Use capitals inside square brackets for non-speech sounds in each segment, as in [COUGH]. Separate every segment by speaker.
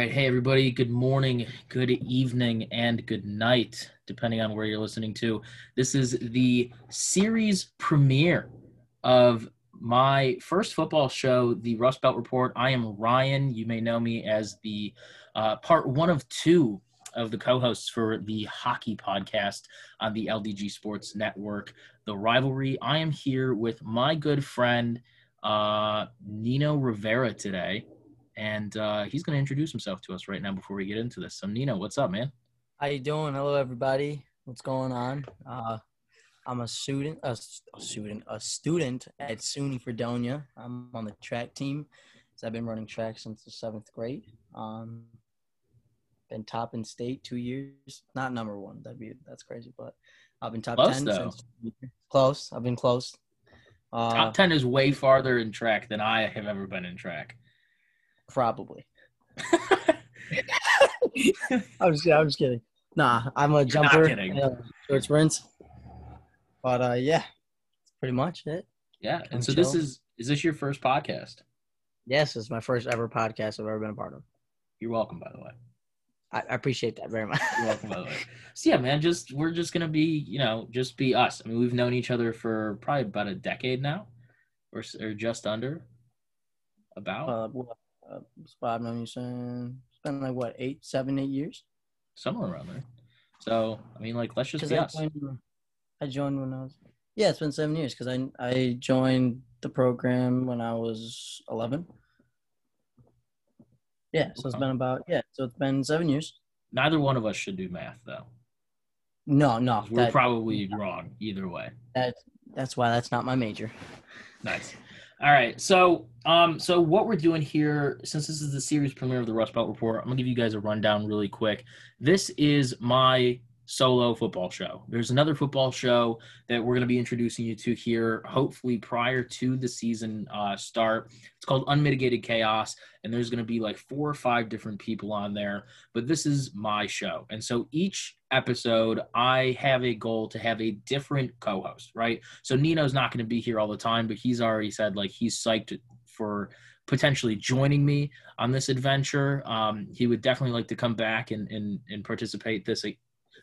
Speaker 1: right. Hey, everybody. Good morning, good evening, and good night, depending on where you're listening to. This is the series premiere of my first football show, the Rust Belt Report. I am Ryan. You may know me as the uh, part one of two of the co-hosts for the hockey podcast on the LDG Sports Network, The Rivalry. I am here with my good friend uh, Nino Rivera today, and uh, he's going to introduce himself to us right now before we get into this. So, Nino, what's up, man?
Speaker 2: How you doing? Hello, everybody. What's going on? Uh, I'm a student, a, a student, a student at SUNY Fredonia. I'm on the track team. So I've been running track since the seventh grade. Um, been top in state two years. Not number one. That'd be that's crazy, but I've been top
Speaker 1: Close,
Speaker 2: ten
Speaker 1: though.
Speaker 2: since close. I've been close. Uh,
Speaker 1: Top 10 is way farther in track than I have ever been in track.
Speaker 2: Probably. [LAUGHS] I'm just, I'm just kidding. Nah, I'm a jumper.
Speaker 1: Not kidding.
Speaker 2: uh, short sprints. But uh, yeah, that's pretty much it.
Speaker 1: yeah. And
Speaker 2: I'm
Speaker 1: so, this
Speaker 2: chill.
Speaker 1: is, is this your first podcast?
Speaker 2: Yes, it's my first ever podcast I've ever been a part of.
Speaker 1: You're welcome, by the way.
Speaker 2: I, I appreciate that very much.
Speaker 1: You're welcome, by the way. So yeah, man, just we're just gonna be, you know, just be us. I mean, we've known each other for probably about a decade now, or or just under. About
Speaker 2: uh, what, uh, I've known you since it's been like what eight, seven, eight years.
Speaker 1: somewhere around there. So I mean, like, let's just be
Speaker 2: I
Speaker 1: us.
Speaker 2: joined, I joined when I was yeah, it's been seven years because I I joined the program when I was eleven. Yeah, so it's been about yeah, so it's been seven years.
Speaker 1: Neither one of us should do math, though.
Speaker 2: No, no,
Speaker 1: We're
Speaker 2: that,
Speaker 1: probably wrong either way.
Speaker 2: that that's why that's not my major.
Speaker 1: Nice. All right. So, um, so what we're doing here, since this is the series premiere of the Rust Belt Report, I'm gonna give you guys a rundown really quick. This is my solo football show. There's another football show that we're gonna be introducing you to here, hopefully prior to the season uh, start. It's called Unmitigated Chaos, and there's gonna be like four or five different people on there. But this is my show, and so each episode, I have a goal to have a different co-host, right? So Nino's not going to be here all the time, but he's already said like he's psyched for potentially joining me on this adventure. Um, he would definitely like to come back and and, and participate this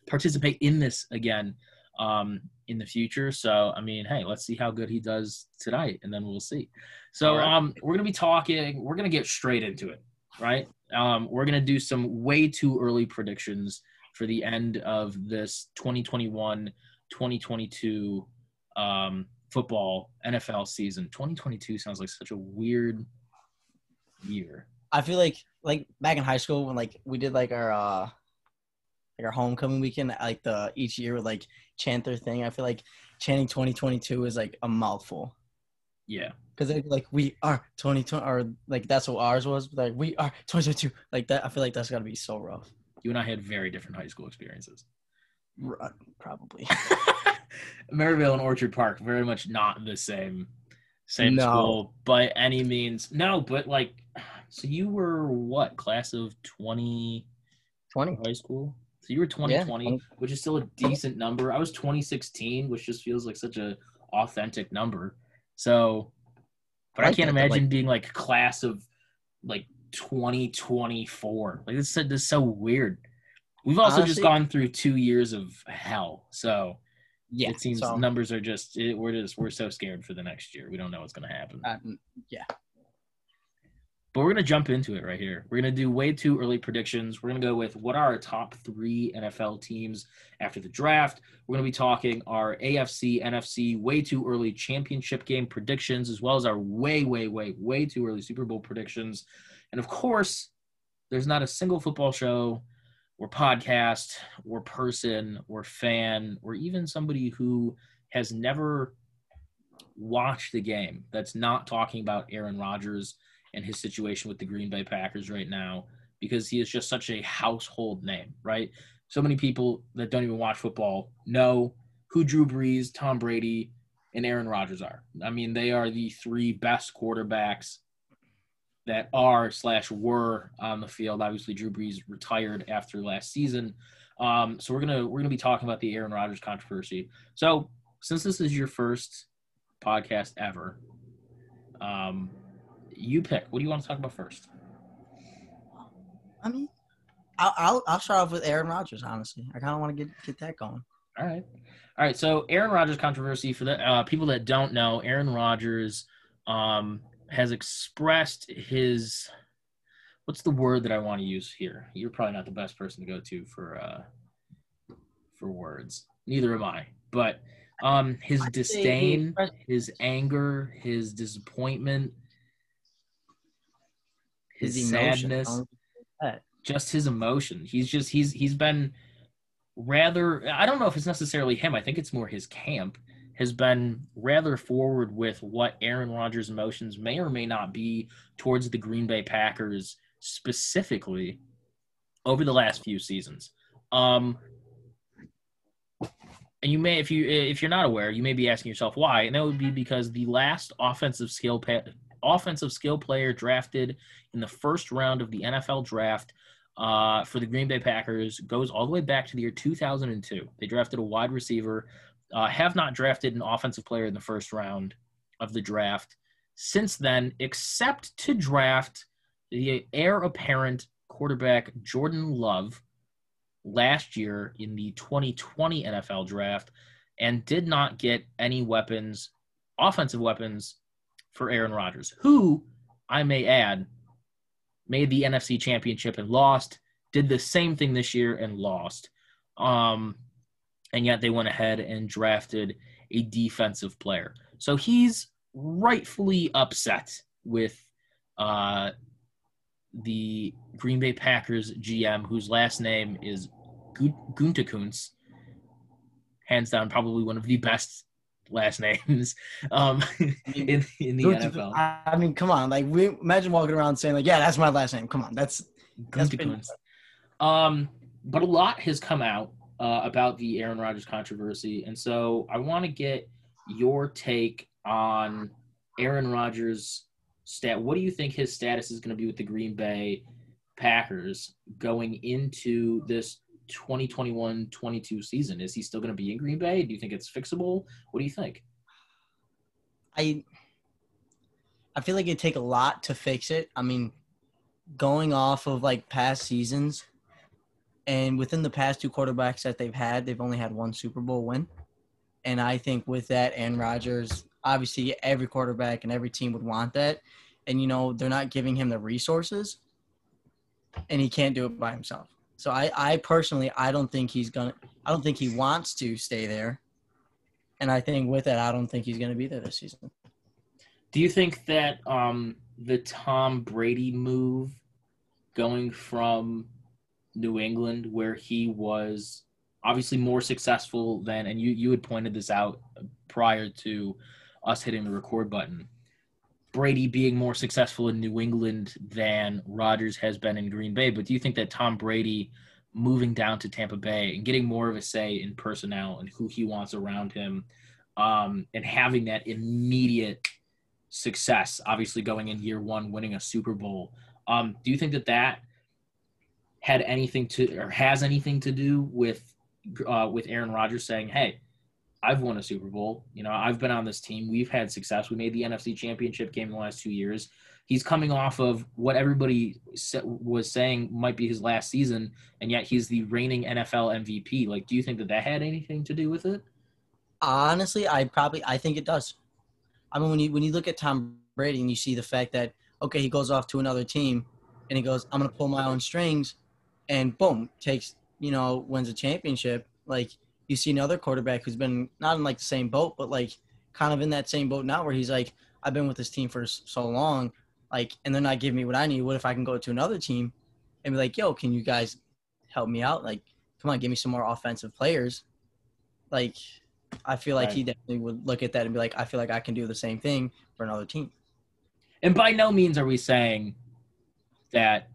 Speaker 1: participate in this again um, in the future. So I mean, hey, let's see how good he does tonight, and then we'll see. So
Speaker 2: right.
Speaker 1: um, we're gonna be talking. We're gonna get straight into it, right? Um, we're gonna do some way too early predictions for the end of this 2021 2022 um, football NFL season. 2022 sounds like such a weird year.
Speaker 2: I feel like like back in high school when like we did like our uh like our homecoming weekend like the each year with like chant their thing. I feel like chanting 2022 is like a mouthful
Speaker 1: Yeah.
Speaker 2: because like we are 2020 or like that's what ours was. Like we are 2022 like that. I feel like that's got to be so rough.
Speaker 1: You and I had very different high school experiences.
Speaker 2: R- uh, Probably. [LAUGHS]
Speaker 1: Maryvale and Orchard Park, very much not the same same
Speaker 2: No.
Speaker 1: school by any means. No, but like so you were what, class of 20
Speaker 2: 20.
Speaker 1: high school? So you were 2020, which is still a decent number. I was 2016, which just feels like such a authentic number. So, but I,
Speaker 2: I
Speaker 1: can't imagine
Speaker 2: like-
Speaker 1: being like class of like 2024. Like this is just so weird. We've also just gone through two years of hell, so
Speaker 2: Yeah.
Speaker 1: it seems
Speaker 2: so,
Speaker 1: numbers are just it, we're just we're so scared for the next year. We don't know what's going to happen.
Speaker 2: uh,
Speaker 1: But we're gonna jump into it right here. We're gonna do way too early predictions. We're gonna go with what are our top three NFL teams after the draft. We're gonna be talking our AFC, NFC, way too early championship game predictions, as well as our way, way, way, way too early Super Bowl predictions. And of course, there's not a single football show or podcast or person or fan or even somebody who has never watched the game that's not talking about Aaron Rodgers and his situation with the Green Bay Packers right now because he is just such a household name, right? So many people that don't even watch football know who Drew Brees, Tom Brady, and Aaron Rodgers are. I mean, they are the three best quarterbacks that are slash were on the field. Obviously, Drew Brees retired after last season. Um, so we're gonna we're gonna be talking about the Aaron Rodgers controversy. So since this is your first podcast ever, um, you pick. What do you want to talk about first?
Speaker 2: I mean, I'll I'll, I'll start off with Aaron Rodgers. Honestly, I kind of want to get get that going.
Speaker 1: All right, all right. So Aaron Rodgers controversy for the uh, people that don't know, Aaron Rodgers um, has expressed his what's the word that I want to use here? You're probably not the best person to go to for uh, for words. Neither am I. But um, his
Speaker 2: I'd say he
Speaker 1: disdain, his anger, his disappointment, his,
Speaker 2: His
Speaker 1: sadness,
Speaker 2: um,
Speaker 1: just his emotion. He's just he's he's been rather I don't know if it's necessarily him. I think it's more his camp has been rather forward with what Aaron Rodgers' emotions may or may not be towards the Green Bay Packers specifically over the last few seasons. Um and you may if you if you're not aware, you may be asking yourself why, and that would be because the last offensive skill pa- offensive skill player drafted in the first round of the NFL draft uh, for the Green Bay Packers goes all the way back to the year 2002. They drafted a wide receiver, uh, have not drafted an offensive player in the first round of the draft since then, except to draft the heir apparent quarterback Jordan Love last year in the 2020 NFL draft and did not get any weapons, offensive weapons for Aaron Rodgers, who I may add made the NFC championship and lost, did the same thing this year and lost. Um, and yet they went ahead and drafted a defensive player. So he's rightfully upset with uh, the Green Bay Packers GM, whose last name is Guntekunst. Hands down, probably one of the best last [LAUGHS] names um, in, in the NFL.
Speaker 2: I, I mean, come on. Like, we imagine walking around saying, like, yeah, that's my last name. Come on. That's, that's been-
Speaker 1: Um, but a lot has come out uh, about the Aaron Rodgers controversy, and so I want to get your take on Aaron Rodgers' stat. What do you think his status is going to be with the Green Bay Packers going into this 2021-22 season? Is he still going to be in Green Bay? Do you think it's fixable? What do you think?
Speaker 2: I, I feel like it'd take a lot to fix it. I mean, going off of like past seasons, and within the past two quarterbacks that they've had, they've only had one Super Bowl win. And I think with that, and Rodgers, obviously every quarterback and every team would want that. And you know, they're not giving him the resources, and he can't do it by himself. So I, I personally, I don't think he's gonna. I don't think he wants to stay there. And I think with that, I don't think he's to be there this season.
Speaker 1: Do you think that um, the Tom Brady move going from New England, where he was obviously more successful than, and you, you had pointed this out prior to us hitting the record button, Brady being more successful in New England than Rodgers has been in Green Bay. But do you think that Tom Brady moving down to Tampa Bay and getting more of a say in personnel and who he wants around him um, and having that immediate success, obviously going in year one, winning a Super Bowl. Um, do you think that that had anything to or has anything to do with uh, with Aaron Rodgers saying, "Hey, I've won a Super Bowl. You know, I've been on this team. We've had success. We made the NFC Championship game in the last two years." He's coming off of what everybody was saying might be his last season, and yet he's the reigning NFL MVP. Like, do you think that that had anything to do with it?
Speaker 2: Honestly, I probably I think it does. I mean, when you when you look at Tom Brady and you see the fact that okay, he goes off to another team, and he goes, "I'm gonna pull my own strings," and boom, takes you know wins a championship. Like you see another quarterback who's been not in like the same boat, but like kind of in that same boat now, where he's like, "I've been with this team for so long, like, and they're not giving me what I need. What if I can go to another team and be like, yo, can you guys help me out? Like, come on, give me some more offensive players." Like, I feel like he definitely would look at that and be like, I feel like I can do the same thing for another team.
Speaker 1: And by no means are we saying that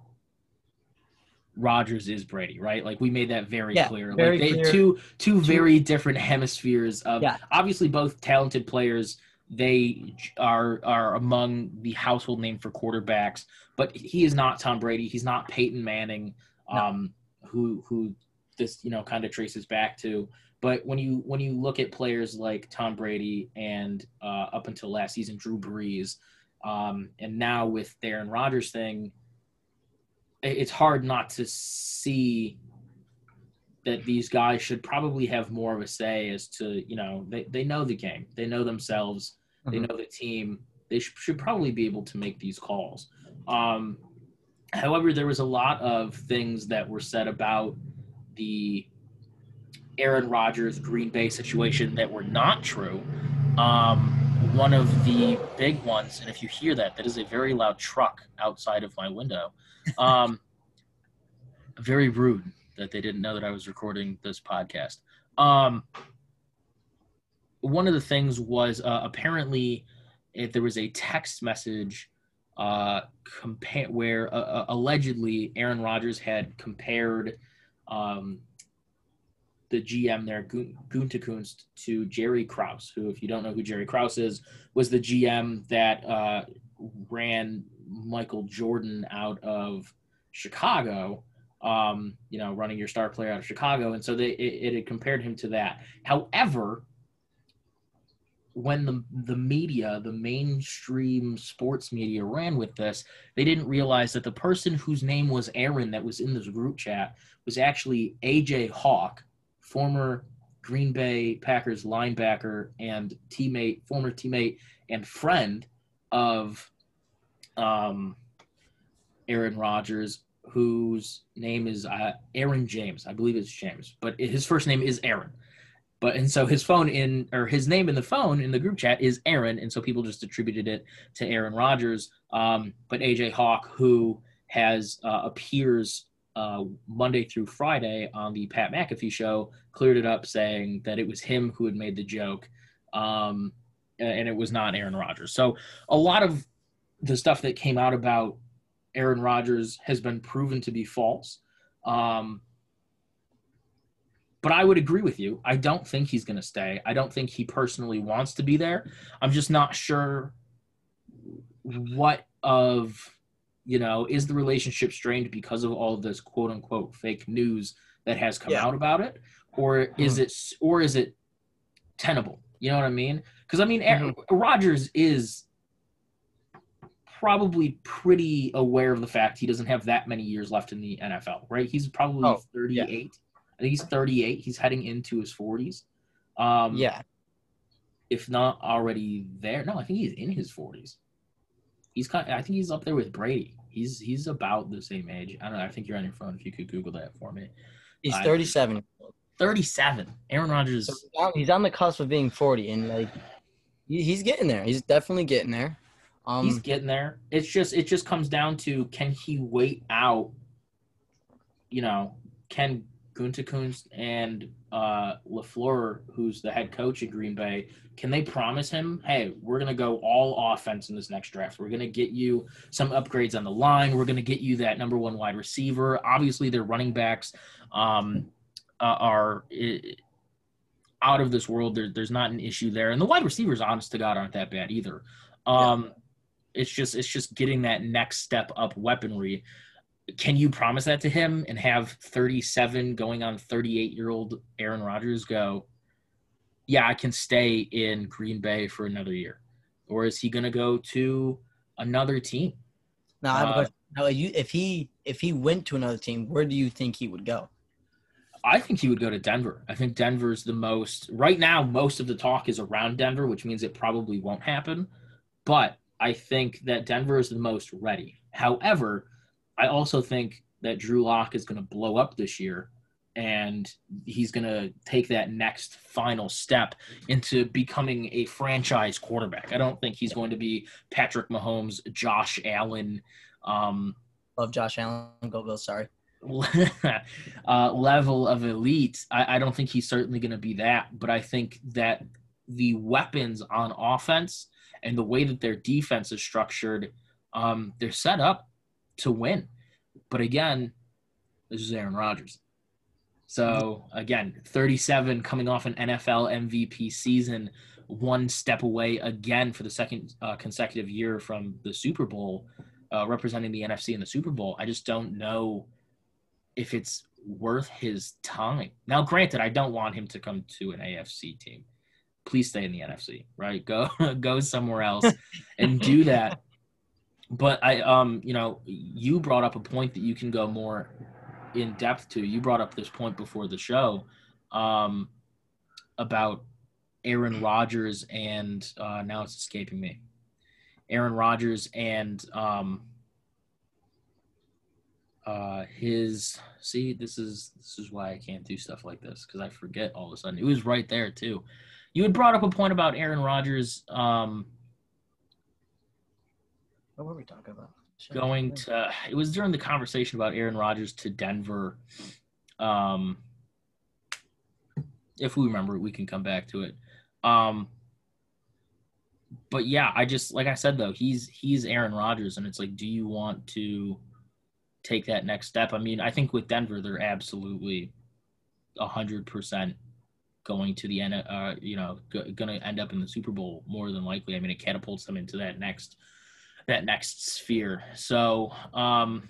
Speaker 1: Rodgers is Brady, right? Like we made that very
Speaker 2: Yeah,
Speaker 1: clear.
Speaker 2: very
Speaker 1: like they
Speaker 2: clear.
Speaker 1: two two very different hemispheres of
Speaker 2: Yeah.
Speaker 1: obviously both talented players. They are are among the household name for quarterbacks, but he is not Tom Brady. He's not Peyton Manning,
Speaker 2: No.
Speaker 1: um, who who this you know kind of traces back to. But when you when you look at players like Tom Brady and uh, up until last season Drew Brees, um, and now with the Aaron Rodgers thing, it's hard not to see that these guys should probably have more of a say as to you know they, they know the game. They know themselves. They
Speaker 2: Mhm.
Speaker 1: know the team. They sh- should probably be able to make these calls. Um, however there was a lot of things that were said about the aaron rodgers green bay situation that were not true. Um, one of the big ones and if you hear that that is a very loud truck outside of my window um, very rude that they didn't know that I was recording this podcast. Um, one of the things was uh, apparently if there was a text message uh, compare where uh, uh, allegedly Aaron Rodgers had compared um, the GM there, Gun- Guntekunst, to Jerry Krause, who, if you don't know who Jerry Krause is, was the GM that uh, ran Michael Jordan out of Chicago um, you know, running your star player out of Chicago, and so they it, it had compared him to that. However, when the the media, the mainstream sports media, ran with this, they didn't realize that the person whose name was Aaron that was in this group chat was actually AJ Hawk, former Green Bay Packers linebacker and teammate, former teammate and friend of um, Aaron Rodgers, whose name is uh, Aaron James. I believe it's James, but his first name is Aaron. But and so his phone in or his name in the phone in the group chat is Aaron, and so people just attributed it to Aaron Rodgers. Um, but AJ Hawk, who has uh, appears uh, Monday through Friday on the Pat McAfee show, cleared it up saying that it was him who had made the joke, um, and it was not Aaron Rodgers. So a lot of the stuff that came out about Aaron Rodgers has been proven to be false. Um, but I would agree with you. I don't think he's going to stay. I don't think he personally wants to be there. I'm just not sure what of, you know, is the relationship strained because of all of this quote unquote fake news that has come
Speaker 2: Yeah.
Speaker 1: out about it, or is it, or is it tenable? You know what I mean? Because I mean, Aaron Rodgers is probably pretty aware of the fact he doesn't have that many years left in the NFL, right? He's probably
Speaker 2: Oh,
Speaker 1: 38. I think he's 38. He's heading into his 40s. Um,
Speaker 2: Yeah.
Speaker 1: If not already there. No, I think he's in his 40s. He's kind I think he's up there with Brady. He's he's about the same age. I don't know. I think you're on your phone if you could Google that for me.
Speaker 2: He's
Speaker 1: I-
Speaker 2: 37.
Speaker 1: 37. Aaron Rodgers.
Speaker 2: So he's on- the cusp of being 40, and like he's getting there. He's definitely getting there. Um,
Speaker 1: he's getting there. It's just it just comes down to can he wait out? You know, can Guntekunst and uh, Lafleur, who's the head coach at Green Bay, can they promise him, hey, we're gonna go all offense in this next draft. We're gonna get you some upgrades on the line. We're gonna get you that number one wide receiver. Obviously, their running backs um, uh, are. i out of this world, there, there's not an issue there, and the wide receivers, honest to God, aren't that bad either. Um, it's just it's just getting that next step up weaponry. Can you promise that to him and have 37 going on 38 year old Aaron Rodgers go, yeah, I can stay in Green Bay for another year? Or is he going to go to another team?
Speaker 2: now, I have a
Speaker 1: uh,
Speaker 2: question. Now, you, if he if he went to another team, where do you think he would go?
Speaker 1: I think he would go to Denver. I think Denver's the most right now. Most of the talk is around Denver, which means it probably won't happen. But I think that Denver is the most ready. However, I also think that Drew Lock is going to blow up this year, and he's going to take that next final step into becoming a franchise quarterback. I don't think he's going to be Patrick Mahomes, Josh Allen. Um,
Speaker 2: Love Josh Allen. Go Bills. Sorry. [LAUGHS]
Speaker 1: uh, level of elite, I, I don't think he's certainly going to be that. But I think that the weapons on offense and the way that their defense is structured, um, they're set up to win. But again, this is Aaron Rodgers. So again, 37 coming off an NFL MVP season, one step away again for the second uh, consecutive year from the Super Bowl, uh, representing the NFC in the Super Bowl. I just don't know if it's worth his time. Now, granted, I don't want him to come to an AFC team. Please stay in the NFC, right? Go [LAUGHS] go somewhere else and do [LAUGHS] that. but I um you know you brought up a point that you can go more in depth to. You brought up this point before the show um about Aaron Rodgers and uh, now it's escaping me. Aaron Rodgers and um uh his see this is this is why I can't do stuff like this because I forget all of a sudden. It was right there too. You had brought up a point about Aaron Rodgers um
Speaker 2: What were we talking about?
Speaker 1: going to it was during the conversation about Aaron Rodgers to Denver. Um if we remember we can come back to it. Um but yeah, I just like I said though, he's he's Aaron Rodgers and it's like do you want to take that next step? I mean, I think with Denver they're absolutely 100% going to the end uh you know g- going to end up in the Super Bowl more than likely. I mean, it catapults them into that next that next sphere. So, um,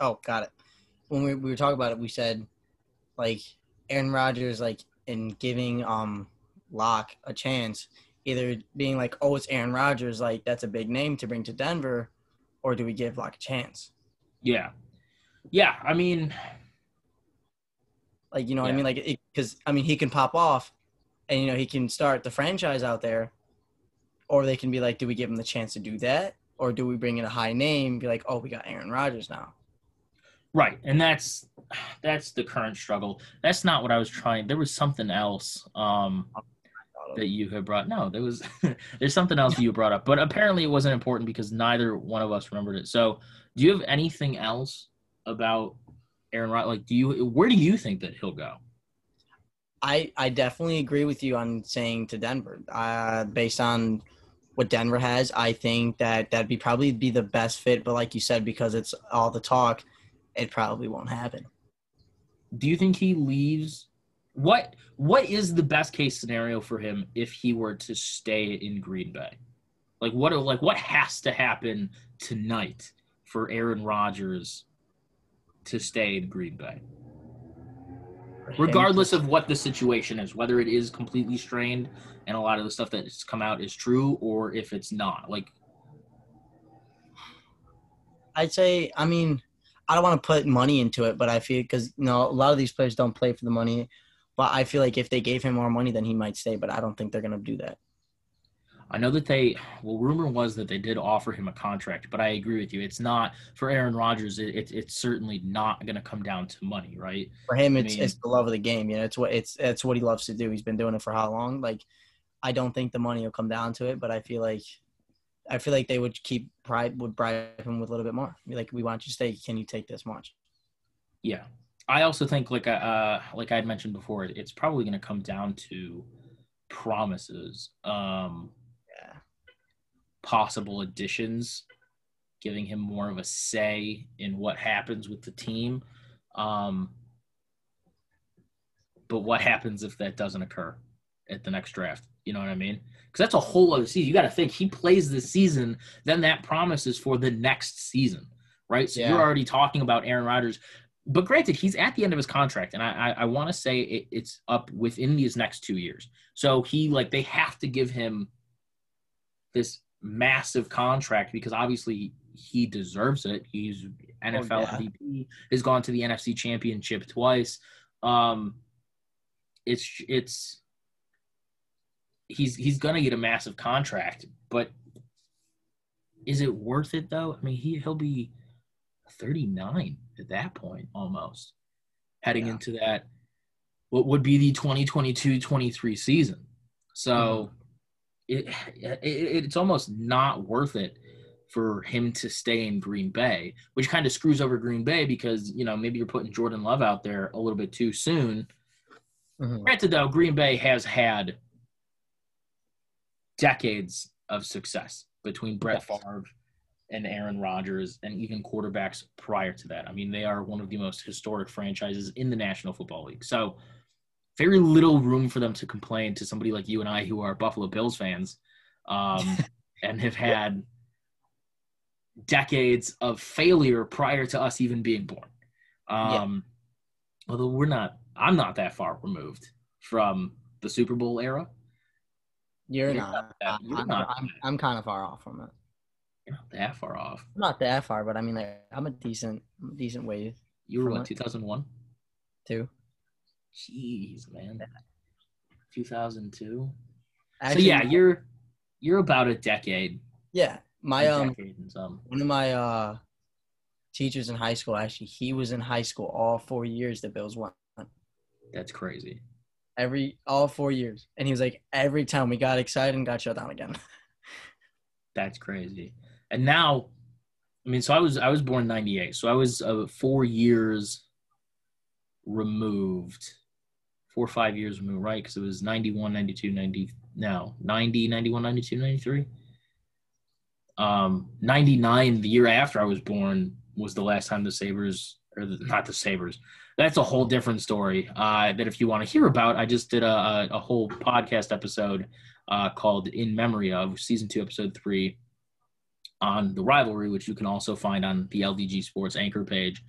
Speaker 2: Oh, got it. When we, we were talking about it, we said like Aaron Rodgers, like in giving um Lock a chance, either being like, oh, it's Aaron Rodgers, like that's a big name to bring to Denver, or do we give Lock a chance?
Speaker 1: yeah, yeah. I mean,
Speaker 2: Like you know what I mean? Like because I mean he can pop off, and you know he can start the franchise out there, or they can be like, do we give him the chance to do that, or do we bring in a high name, be like, oh, we got Aaron Rodgers now?
Speaker 1: right, and that's that's the current struggle. That's not what I was trying. There was something else um, that you had brought. No, there was [LAUGHS] there's something else you brought up, but apparently it wasn't important because neither one of us remembered it. So, do you have anything else about Aaron Rodgers? Like, do you where do you think that he'll go?
Speaker 2: I I definitely agree with you on saying to Denver. Uh, based on what Denver has, I think that that'd be probably be the best fit. But like you said, because it's all the talk, it probably won't happen.
Speaker 1: do you think he leaves what what is the best case scenario for him if he were to stay in green bay like what like what has to happen tonight for aaron Rodgers to stay in green bay regardless of what the situation is whether it is completely strained and a lot of the stuff that's come out is true or if it's not like
Speaker 2: I'd say, I mean, I don't want to put money into it, but I feel because you know a lot of these players don't play for the money. But I feel like if they gave him more money, then he might stay. But I don't think they're gonna do that.
Speaker 1: I know that they, well, rumor was that they did offer him a contract, but I agree with you. It's not for Aaron Rodgers. It, it, it's certainly not going to come down to money, right?
Speaker 2: For him, it's
Speaker 1: mean-
Speaker 2: it's the love of the game. You know, it's what it's it's what he loves to do. He's been doing it for how long? Like, I don't think the money will come down to it, but I feel like I feel like they would keep pride would bribe him with a little bit more. Be like, we want you to stay. Can you take this much?
Speaker 1: Yeah. I also think, like, uh, like I had mentioned before, it's probably going to come down to promises, um. Possible additions, giving him more of a say in what happens with the team. Um, but what happens if that doesn't occur at the next draft? You know what I mean? Because that's a whole other season. You got to think he plays this season, then that promises for the next season, right? So
Speaker 2: Yeah.
Speaker 1: you're already talking about Aaron Rodgers. But granted, he's at the end of his contract, and I I, I want to say it, it's up within these next two years. So he like they have to give him this massive contract because obviously he deserves it. He's NFL
Speaker 2: Oh, yeah.
Speaker 1: MVP, has gone to the NFC Championship twice. Um, it's it's he's he's gonna get a massive contract, but is it worth it though? I mean, he he'll be 39 at that point almost heading
Speaker 2: Yeah.
Speaker 1: into that what would be the 2022-23 season. So it, it it's almost not worth it for him to stay in Green Bay, which kind of screws over Green Bay because, you know, maybe you're putting Jordan Love out there a little bit too soon.
Speaker 2: Mhm.
Speaker 1: Granted, though, Green Bay has had decades of success between Brett. Favre and Aaron Rodgers and even quarterbacks prior to that. I mean, they are one of the most historic franchises in the National Football League. So, very little room for them to complain to somebody like you and I who are Buffalo Bills fans um, [LAUGHS] and have had decades of failure prior to us even being born. Um, Although we're not, I'm not that far removed from the Super Bowl era.
Speaker 2: You're
Speaker 1: You're
Speaker 2: not.
Speaker 1: not you're
Speaker 2: I'm,
Speaker 1: not
Speaker 2: I'm, I'm kind of far off from it.
Speaker 1: You're not that far off.
Speaker 2: Not that far, but I mean, like, I'm a decent, decent wave
Speaker 1: You were what,
Speaker 2: what?
Speaker 1: 2001?
Speaker 2: too.
Speaker 1: Jeez, man. 2002.
Speaker 2: Actually,
Speaker 1: so yeah, you're you're about a decade.
Speaker 2: yeah. My um,
Speaker 1: decade and some.
Speaker 2: one of my uh teachers in high school actually he was in high school all four years the bills won
Speaker 1: That's crazy.
Speaker 2: every all four years and he was like every time we got excited and got shut down again [LAUGHS]
Speaker 1: That's crazy. And now, I mean, so I was I was born '98, so I was uh, four years removed, four or five years when we were right? Because it was 91, 92, 90, no, 90, 91, 92, 93. Um, 99, the year after I was born, was the last time the Sabres, or the, not the Sabres. That's a whole different story. Uh, that if you want to hear about, I just did a, a, whole podcast episode uh, called "In Memory of" season two, episode three, on the rivalry, which you can also find on the LDG Sports anchor page,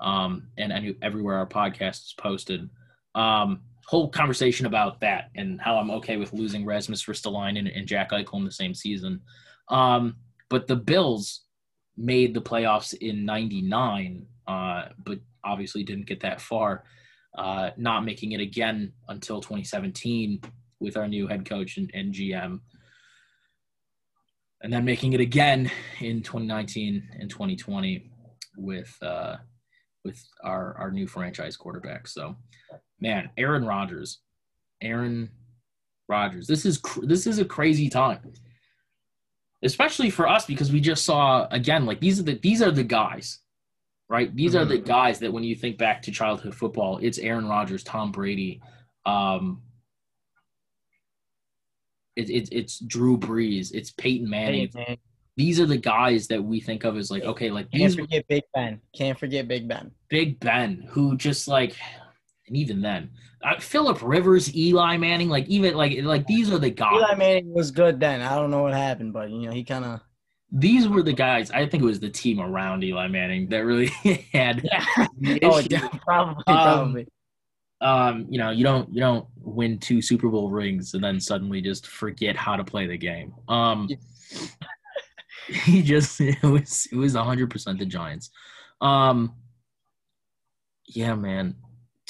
Speaker 1: um, and any, everywhere our podcast is posted. Um, whole conversation about that and how I'm okay with losing Rasmus Ristolainen and, and Jack Eichel in the same season. Um, but the Bills made the playoffs in '99, uh, but obviously didn't get that far. Uh, not making it again until 2017 with our new head coach and, and GM, and then making it again in 2019 and 2020 with uh, with our our new franchise quarterback. So, man, Aaron Rodgers, Aaron Rodgers. This is cr- this is a crazy time, especially for us because we just saw again like these are the these are the guys, right? These are the guys that when you think back to childhood football, it's Aaron Rodgers, Tom Brady. Um, it, it, it's Drew Brees, it's Peyton Manning.
Speaker 2: Hey, man,
Speaker 1: These are the guys that we think of as like, okay, like
Speaker 2: can't
Speaker 1: these
Speaker 2: forget big ben can't forget big ben
Speaker 1: Big Ben, who just like, and even then, uh, Philip Rivers, Eli Manning, like even like like these are the guys.
Speaker 2: eli manning was good then i don't know what happened but you know he kind of
Speaker 1: These were the guys. I think it was the team around Eli Manning that really [LAUGHS] had. [LAUGHS] [LAUGHS]
Speaker 2: oh yeah probably
Speaker 1: Um,
Speaker 2: probably
Speaker 1: Um, you know, you don't you don't win two Super Bowl rings and then suddenly just forget how to play the game. Um, [LAUGHS] he just it was it was hundred percent the Giants. Um, yeah, man.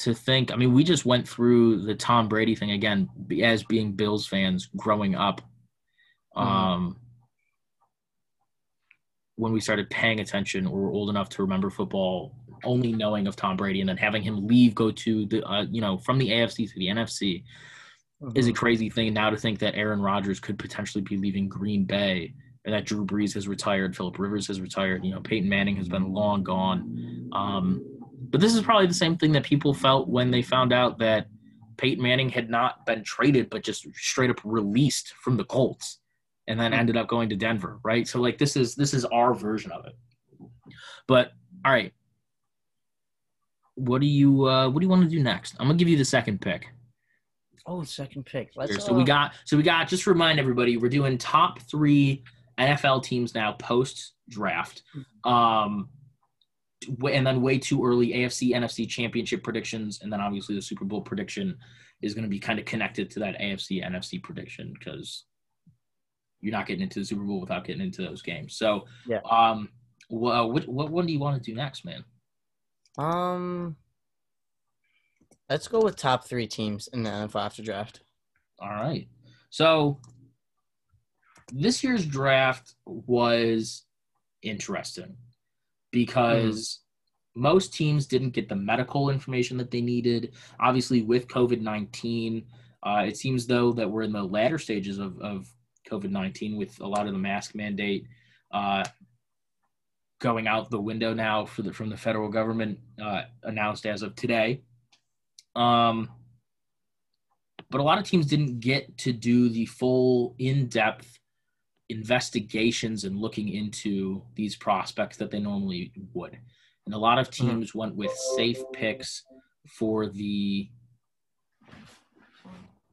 Speaker 1: To think, I mean, we just went through the Tom Brady thing again as being Bills fans growing up. Um, when we started paying attention or were old enough to remember football, only knowing of Tom Brady and then having him leave, go to the, uh, you know, from the AFC to the NFC is a
Speaker 2: Mhm.
Speaker 1: crazy thing. Now to think that Aaron Rodgers could potentially be leaving Green Bay that Drew Brees has retired, Philip Rivers has retired, you know, Peyton Manning has been long gone. Um, but this is probably the same thing that people felt when they found out that Peyton Manning had not been traded, but just straight up released from the Colts and then ended up going to Denver, right? So like this is this is our version of it. But all right. What do you uh what do you want to do next? I'm gonna give you the second pick.
Speaker 2: oh second pick let's.
Speaker 1: So we
Speaker 2: uh,
Speaker 1: got so we got just remind everybody we're doing top three NFL teams now post draft. Um and then way too early AFC NFC championship predictions and then obviously the Super Bowl prediction is going to be kind of connected to that AFC NFC prediction because you're not getting into the Super Bowl without getting into those games. So
Speaker 2: Yeah.
Speaker 1: um wha- what what one do you want to do next, man?
Speaker 2: Um, let's go with top three teams in the NFL after draft.
Speaker 1: All right. So this year's draft was interesting because most teams didn't get the medical information that they needed. Obviously, with COVID 19, uh, it seems though that we're in the latter stages of, of COVID 19 with a lot of the mask mandate uh, going out the window now for the, from the federal government, uh, announced as of today. Um, but a lot of teams didn't get to do the full in-depth investigations and looking into these prospects that they normally would. And a lot of teams went with safe picks for the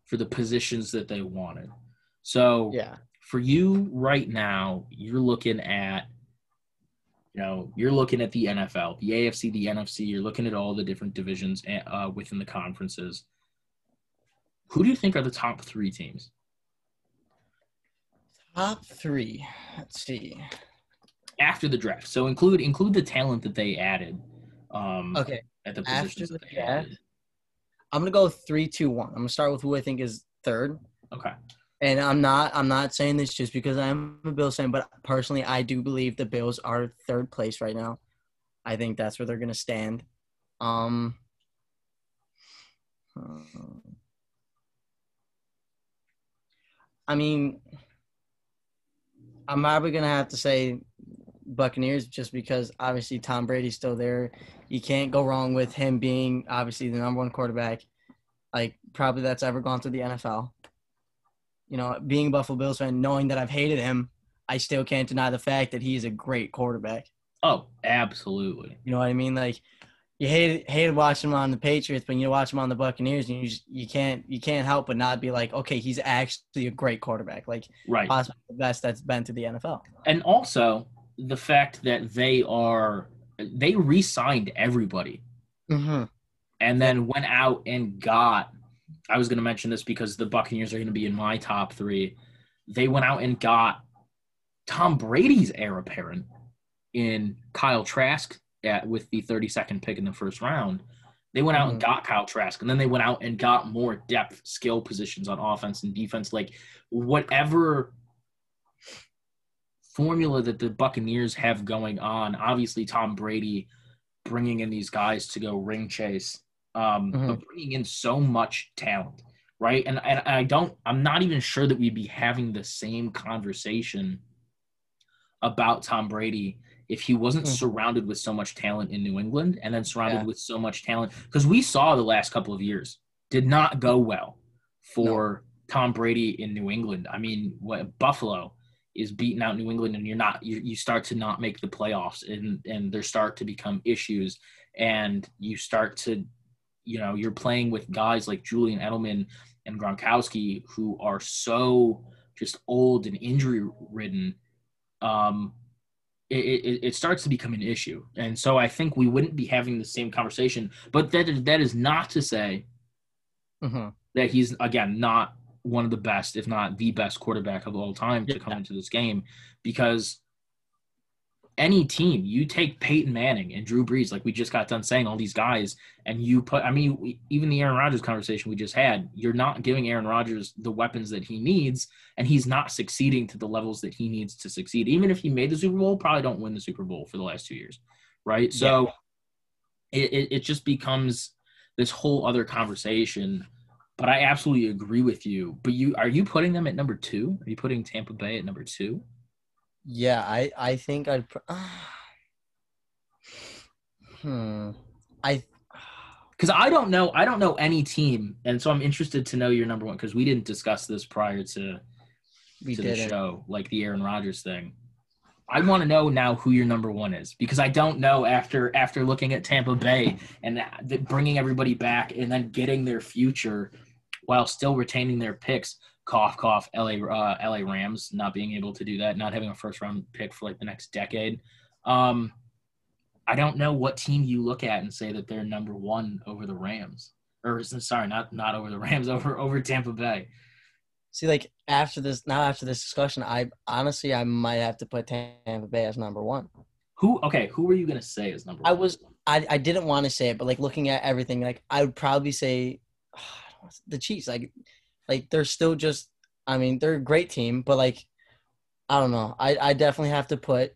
Speaker 1: for the positions that they wanted. So
Speaker 2: Yeah.
Speaker 1: for you right now you're looking at you know you're looking at the nfl the afc the nfc you're looking at all the different divisions uh, within the conferences. Who do you think are the top three teams
Speaker 2: Top three. Let's see.
Speaker 1: after the draft. So include include the talent that they added. Um,
Speaker 2: Okay.
Speaker 1: At the
Speaker 2: After
Speaker 1: positions
Speaker 2: the
Speaker 1: that they
Speaker 2: draft?
Speaker 1: added.
Speaker 2: I'm gonna go three, two, one. I'm gonna start with who I think is third.
Speaker 1: Okay.
Speaker 2: And I'm not I'm not saying this just because I'm a Bills fan, but personally I do believe the Bills are third place right now. I think that's where they're gonna stand. Um uh, I mean I'm probably gonna have to say Buccaneers just because obviously Tom Brady's still there. You can't go wrong with him being obviously the number one quarterback. Like probably that's ever gone through the NFL you know, being a Buffalo Bills fan, knowing that I've hated him, I still can't deny the fact that he's a great quarterback.
Speaker 1: Oh, absolutely.
Speaker 2: You know what I mean? Like you hated hated watching him on the Patriots, but you watch him on the Buccaneers, and you just, you can't you can't help but not be like, okay, he's actually a great quarterback, like
Speaker 1: Right.
Speaker 2: possibly the best that's been to the NFL.
Speaker 1: and also the fact that they are they re-signed everybody
Speaker 2: Mm-hmm.
Speaker 1: and then went out and got I was going to mention this because the Buccaneers are going to be in my top 3. They went out and got Tom Brady's heir apparent in Kyle Trask at, with the 32nd pick in the first round. They went out and got Kyle Trask and then they went out and got more depth skill positions on offense and defense like whatever formula that the Buccaneers have going on. Obviously, Tom Brady bringing in these guys to go ring chase, um,
Speaker 2: Mhm.
Speaker 1: but bringing in so much talent, right? And, and I don't, I'm not even sure that we'd be having the same conversation about Tom Brady if he wasn't
Speaker 2: Mhm.
Speaker 1: surrounded with so much talent in New England and then surrounded
Speaker 2: Yeah.
Speaker 1: with so much talent because we saw the last couple of years did not go well for Tom Brady in New England. I mean, what Buffalo is beating out New England and you're not you, you start to not make the playoffs and and there start to become issues and you start to you know you're playing with guys like Julian Edelman and Gronkowski who are so just old and injury ridden um it, it, it starts to become an issue and so I think we wouldn't be having the same conversation but that is, that is not to say
Speaker 2: Mm-hmm.
Speaker 1: that he's again not one of the best, if not the best quarterback of all time to
Speaker 2: Yeah.
Speaker 1: come into this game because any team, you take Peyton Manning and Drew Brees, like we just got done saying, all these guys, and you put, I mean, we, even the Aaron Rodgers conversation we just had, you're not giving Aaron Rodgers the weapons that he needs, and he's not succeeding to the levels that he needs to succeed. Even if he made the Super Bowl, probably don't win the Super Bowl for the last two years, right? So it, it, it just becomes this whole other conversation but I absolutely agree with you. But you are you putting them at number two? Are you putting Tampa Bay at number two?
Speaker 2: Yeah, I I think I'd. pr- [SIGHS] hmm. I [SIGHS]
Speaker 1: Because I don't know. I don't know any team, and so I'm interested to know your number one. Because we didn't discuss this prior to
Speaker 2: we
Speaker 1: to the show, like the Aaron Rodgers thing. I want to know now who your number one is because I don't know after after looking at Tampa Bay [LAUGHS] and bringing everybody back and then getting their future while still retaining their picks. Cough, cough. La uh, La Rams not being able to do that, not having a first round pick for like the next decade. Um, I don't know what team you look at and say that they're number one over the Rams, or sorry, not not over the Rams, [LAUGHS] over over Tampa Bay.
Speaker 2: See, like after this, now after this discussion, I honestly I might have to put Tampa Bay as number one.
Speaker 1: Who? Okay, who were you gonna say is number?
Speaker 2: I
Speaker 1: one?
Speaker 2: was I I didn't want to say it, but like looking at everything, like I would probably say [SIGHS] the Chiefs. Like like they're still just. I mean, they're a great team, but like I don't know. I I definitely have to put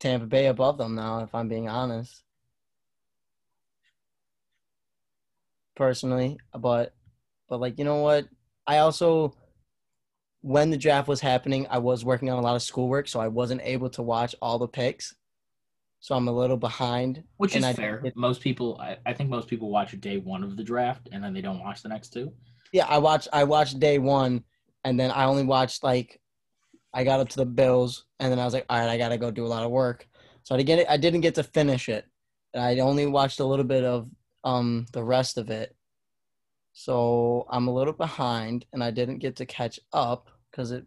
Speaker 2: Tampa Bay above them now, if I'm being honest. Personally, but but like you know what? I also when the draft was happening, I was working on a lot of schoolwork, so I wasn't able to watch all the picks. So I'm a little behind.
Speaker 1: Which is
Speaker 2: I-
Speaker 1: fair. most people, I, I think most people watch day one of the draft and then they don't watch the next two.
Speaker 2: Yeah, I watched I watched day one and then I only watched like I got up to the Bills and then I was like, all right, I gotta go do a lot of work. So I didn't get I didn't get to finish it. I only watched a little bit of um the rest of it. So I'm a little behind and I didn't get to catch up because it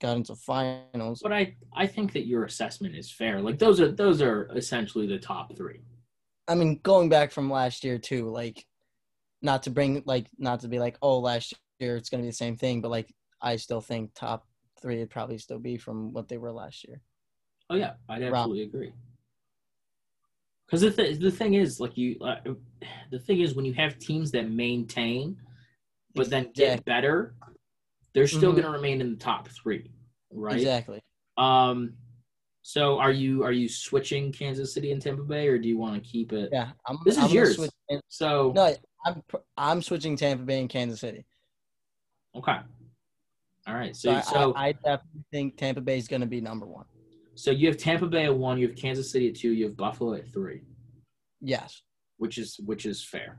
Speaker 2: got into finals.
Speaker 1: But I, I think that your assessment is fair. Like those are those are essentially the top three.
Speaker 2: I mean, going back from last year too, like not to bring like not to be like, oh, last year it's gonna be the same thing, but like I still think top three would probably still be from what they were last year.
Speaker 1: Oh yeah, I'd absolutely agree. Because the th- the thing is, like you, uh, the thing is when you have teams that maintain, but then get
Speaker 2: Exactly.
Speaker 1: better, they're still
Speaker 2: Mhm.
Speaker 1: going to remain in the top three, right?
Speaker 2: Exactly.
Speaker 1: Um, so are you are you switching Kansas City and Tampa Bay, or do you want to keep it?
Speaker 2: Yeah, I'm.
Speaker 1: This is
Speaker 2: I'm
Speaker 1: yours.
Speaker 2: Switch,
Speaker 1: So
Speaker 2: no, I'm I'm switching Tampa Bay and Kansas City.
Speaker 1: okay, all right.
Speaker 2: So,
Speaker 1: So
Speaker 2: I,
Speaker 1: so
Speaker 2: I, I definitely think Tampa Bay is going to be number one.
Speaker 1: so you have Tampa Bay at one, you have Kansas City at two, you have Buffalo at three.
Speaker 2: Yes.
Speaker 1: which is which is fair.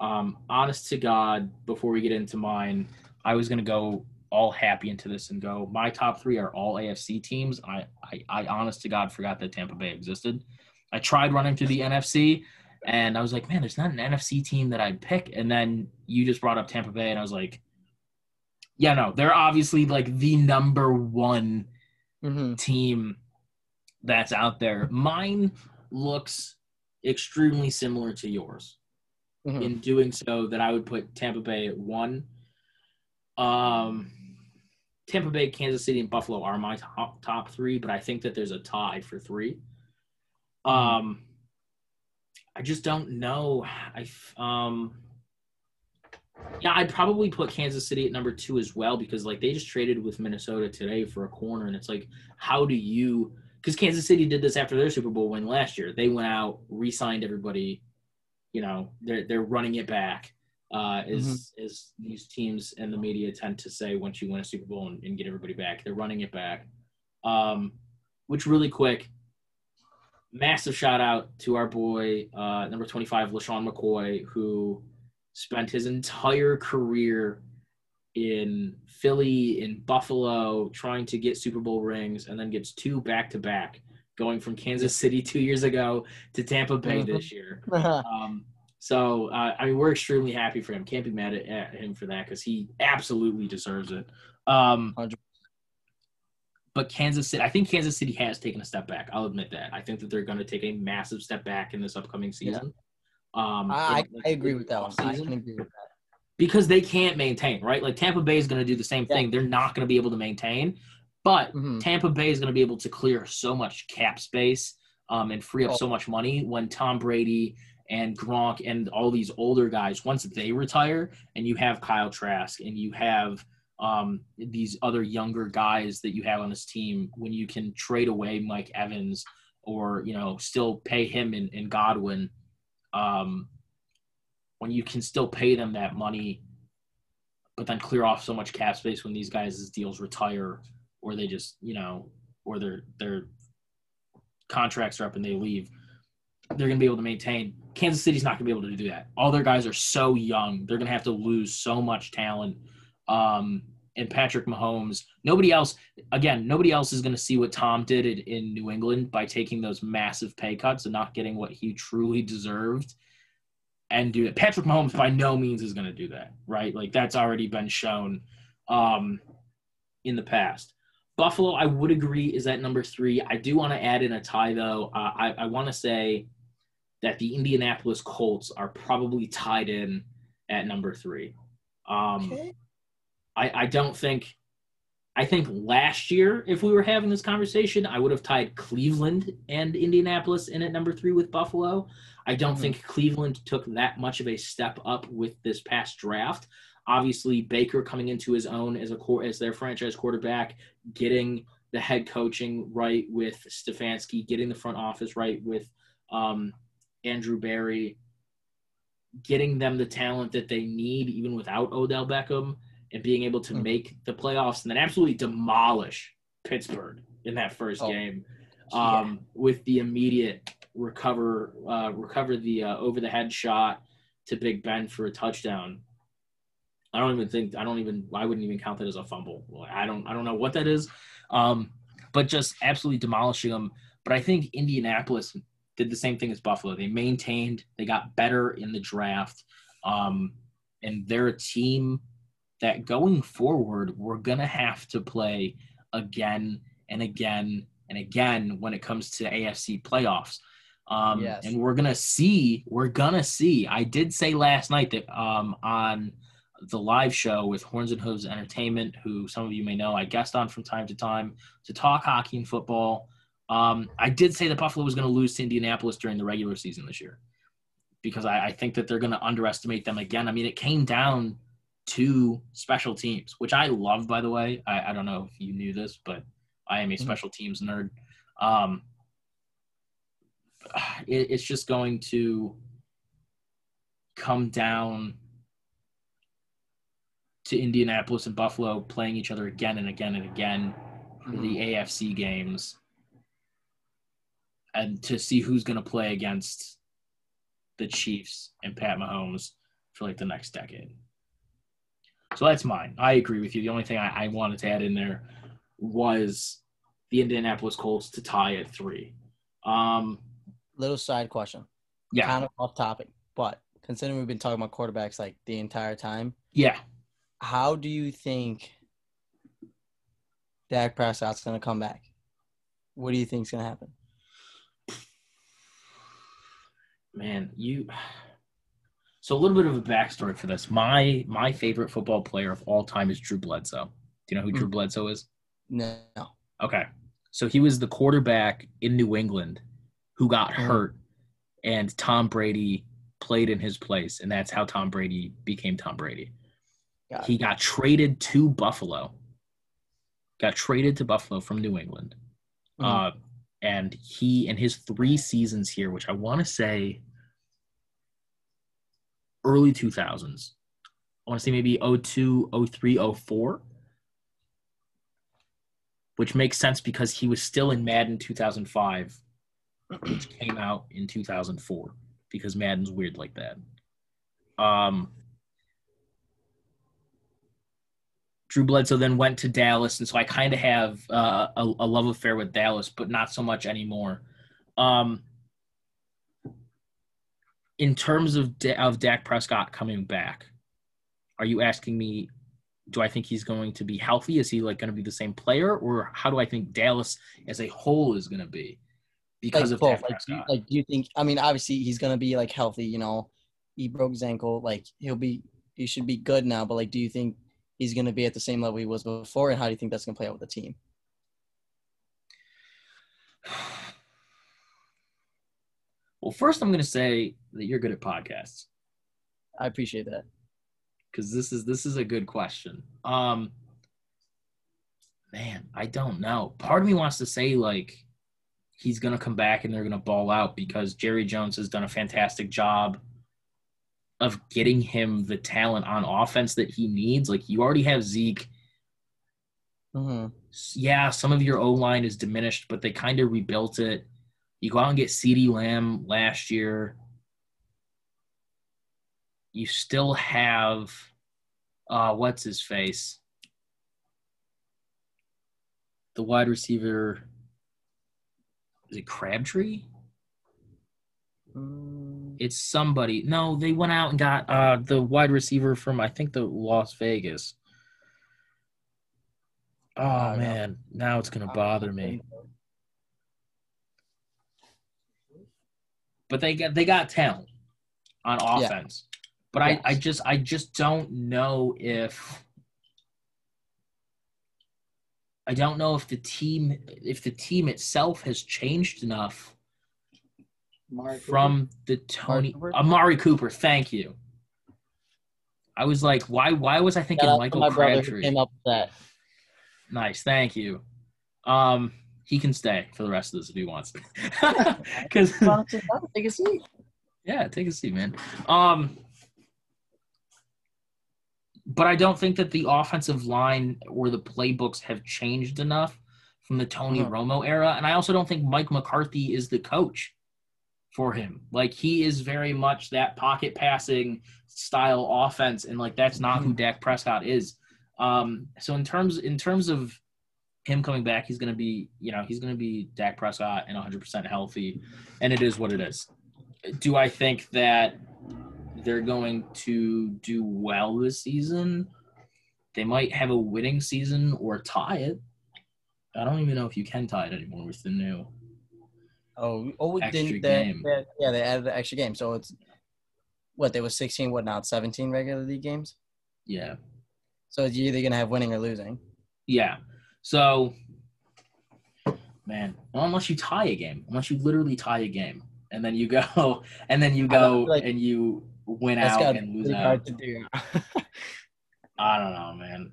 Speaker 1: Um, honest to God, before we get into mine, I was gonna go all happy into this and go. My top three are all AFC teams. I, I, I honest to God forgot that Tampa Bay existed. I tried running through the NFC, and I was like, man, there's not an NFC team that I'd pick. And then you just brought up Tampa Bay, and I was like, yeah, no, they're obviously like the number one
Speaker 2: hmm
Speaker 1: team that's out there. Mine looks extremely similar to yours.
Speaker 2: Mhm.
Speaker 1: In doing so, that I would put Tampa Bay at one. Um, Tampa Bay, Kansas City, and Buffalo are my top top three, but I think that there's a tie for three. Um, I just don't know. [SIGHS] I um. Yeah, I'd probably put Kansas City at number two as well because like they just traded with Minnesota today for a corner, and it's like, how do you? Because Kansas City did this after their Super Bowl win last year. They went out, re-signed everybody. You know, they're they're running it back. Uh, as as these teams and the media tend to say, once you win a Super Bowl and, and get everybody back, they're running it back. Um, which really quick, massive shout out to our boy uh, number twenty five, LeSean McCoy, who spent his entire career in Philly, in Buffalo, trying to get Super Bowl rings, and then gets two back to back, going from Kansas City two years ago to Tampa Bay
Speaker 2: Mhm.
Speaker 1: this year. [LAUGHS] Um, so uh, I mean, we're extremely happy for him. Can't be mad at, at him for that because he absolutely deserves it. Um,
Speaker 2: 100%.
Speaker 1: But Kansas City, I think Kansas City has taken a step back. I'll admit that. I think that they're going to take a massive step back in this upcoming season. Um,
Speaker 2: I, I agree with that one. I can agree with that.
Speaker 1: because they can't maintain, right? Like Tampa Bay is going to do the same
Speaker 2: Yeah.
Speaker 1: thing. They're not going to be able to maintain, but
Speaker 2: Mhm.
Speaker 1: Tampa Bay is going to be able to clear so much cap space um, and free up
Speaker 2: Oh.
Speaker 1: so much money when Tom Brady and Gronk and all these older guys, once they retire, and you have Kyle Trask and you have um, these other younger guys that you have on this team, when you can trade away Mike Evans or you know still pay him in Godwin, um, when you can still pay them that money, but then clear off so much cap space when these guys' deals retire or they just you know or their their contracts are up and they leave they're going to be able to maintain. Kansas city's not going to be able to do that. All their guys are so young. They're going to have to lose so much talent um and patrick mahomes nobody else again nobody else is going to see what tom did in, in new england by taking those massive pay cuts and not getting what he truly deserved and do it patrick mahomes by no means is going to do that right like that's already been shown um in the past Buffalo, I would agree, is at number three. I do want to add in a tie, though. Uh, I, I want to say that the Indianapolis Colts are probably tied in at number three. Um,
Speaker 2: Okay.
Speaker 1: I, I don't think. I think last year, if we were having this conversation, I would have tied Cleveland and Indianapolis in at number three with Buffalo. I don't
Speaker 2: Mhm.
Speaker 1: think Cleveland took that much of a step up with this past draft. Obviously, Baker coming into his own as a core as their franchise quarterback, getting the head coaching right with Stefanski, getting the front office right with um, Andrew Berry, getting them the talent that they need even without Odell Beckham, and being able to
Speaker 2: Mhm.
Speaker 1: make the playoffs and then absolutely demolish Pittsburgh in that first
Speaker 2: Oh,
Speaker 1: game
Speaker 2: Yeah.
Speaker 1: um, with the immediate recover uh, recover the uh, over the head shot to Big Ben for a touchdown. I don't even think I don't even I wouldn't even count that as a fumble. I don't I don't know what that is, um, but just absolutely demolishing them. But I think Indianapolis did the same thing as Buffalo. They maintained, they got better in the draft, um, and they're a team that going forward we're gonna have to play again and again and again when it comes to AFC playoffs. Um,
Speaker 2: Yes.
Speaker 1: And we're gonna see. We're gonna see. I did say last night that um, on the live show with Horns and Hooves Entertainment, who some of you may know, I guest on from time to time to talk hockey and football. Um, I did say that Buffalo was going to lose to Indianapolis during the regular season this year because I, I think that they're going to underestimate them again. I mean, it came down to special teams, which I love, by the way. I, I don't know if you knew this, but I am a
Speaker 2: Mhm.
Speaker 1: special teams nerd. Um, [SIGHS] it, it's just going to come down to Indianapolis and Buffalo playing each other again and again and again for the AFC games and to see who's going to play against the Chiefs and Pat Mahomes for like the next decade. So that's mine. I agree with you. The only thing I, I wanted to add in there was the Indianapolis Colts to tie at three. Um,
Speaker 2: Little side question.
Speaker 1: yeah,
Speaker 2: Kind of off topic, but considering we've been talking about quarterbacks like the entire time,
Speaker 1: yeah.
Speaker 2: how do you think Dak Prescott's going to come back? What do you think is going to happen?
Speaker 1: Man, you. So a little bit of a backstory for this. My my favorite football player of all time is Drew Bledsoe. Do you know who Drew
Speaker 2: Mm.
Speaker 1: Bledsoe is?
Speaker 2: No.
Speaker 1: Okay. So he was the quarterback in New England who got
Speaker 2: Mhm.
Speaker 1: hurt, and Tom Brady played in his place, and that's how Tom Brady became Tom Brady.
Speaker 2: Got
Speaker 1: He
Speaker 2: it.
Speaker 1: got traded to Buffalo. Got traded to Buffalo from New England.
Speaker 2: Mhm.
Speaker 1: Uh, and he, in his three seasons here, which I want to say early 2000s, I want to say maybe 02, 03, 04, which makes sense because he was still in Madden 2005, which came out in 2004 because Madden's weird like that. Um, Drew Bledsoe then went to Dallas, and so I kind of have uh, a, a love affair with Dallas, but not so much anymore. Um, in terms of Da- of Dak Prescott coming back, are you asking me? Do I think he's going to be healthy? Is he like going to be the same player, or how do I think Dallas as a whole is going to be because
Speaker 2: like
Speaker 1: of
Speaker 2: both.
Speaker 1: Dak
Speaker 2: Like do, you, like, do you think? I mean, obviously he's gonna be like healthy. You know, he broke his ankle. Like he'll be, he should be good now. But like, do you think he's gonna be at the same level he was before? And how do you think that's gonna play out with the team?
Speaker 1: Well, first I'm going to say that you're good at podcasts.
Speaker 2: I appreciate that.
Speaker 1: because this is this is a good question. Um, man, I don't know. Part of me wants to say like he's gonna come back and they're gonna ball out because Jerry Jones has done a fantastic job of getting him the talent on offense that he needs. Like you already have Zeke.
Speaker 2: hmm
Speaker 1: Yeah, some of your O line is diminished, but they kind of rebuilt it. You go out and get CeeDee Lamb last year. You still have uh what's his face? The wide receiver is it Crabtree?
Speaker 2: Mm,
Speaker 1: It's somebody. No, they went out and got uh the wide receiver from I think the Las Vegas. Oh
Speaker 2: don't know.
Speaker 1: man, now it's gonna bother me. But they got they got talent on
Speaker 2: Yeah.
Speaker 1: offense. But I, I just I just don't know if I don't know if the team if the team itself has changed enough from the Tony
Speaker 2: Cooper?
Speaker 1: Amari Cooper. Thank you. I was like, why why was I thinking
Speaker 2: Shout out to
Speaker 1: Michael Crabtree?
Speaker 2: came up with that.
Speaker 1: Nice, thank you. Um, he can stay for the rest of this if he wants. Because [LAUGHS] [LAUGHS]
Speaker 2: Take a seat.
Speaker 1: Yeah, take a seat, man. Um, but I don't think that the offensive line or the playbooks have changed enough from the Tony
Speaker 2: Uh-huh.
Speaker 1: Romo era, and I also don't think Mike McCarthy is the coach for him. Like he is very much that pocket passing style offense, and like that's not who Dak Prescott is. Um, so in terms in terms of him coming back, he's going to be you know he's going to be Dak Prescott and 100 percent healthy, and it is what it is do I think that they're going to do well this season? They might have a winning season or tie it. I don't even know if you can tie it anymore with the new.
Speaker 2: Oh, oh,
Speaker 1: Extra
Speaker 2: didn't they,
Speaker 1: game.
Speaker 2: they- Yeah, they added the extra game, so it's what there was 16. What now? It's 17 regular league games.
Speaker 1: Yeah.
Speaker 2: So you're either gonna have winning or losing.
Speaker 1: Yeah. So man. Well, unless you tie a game, unless you literally tie a game, and then you go, [LAUGHS] and then you go,
Speaker 2: like
Speaker 1: and you win out and lose out.
Speaker 2: do. [LAUGHS]
Speaker 1: I don't know, man.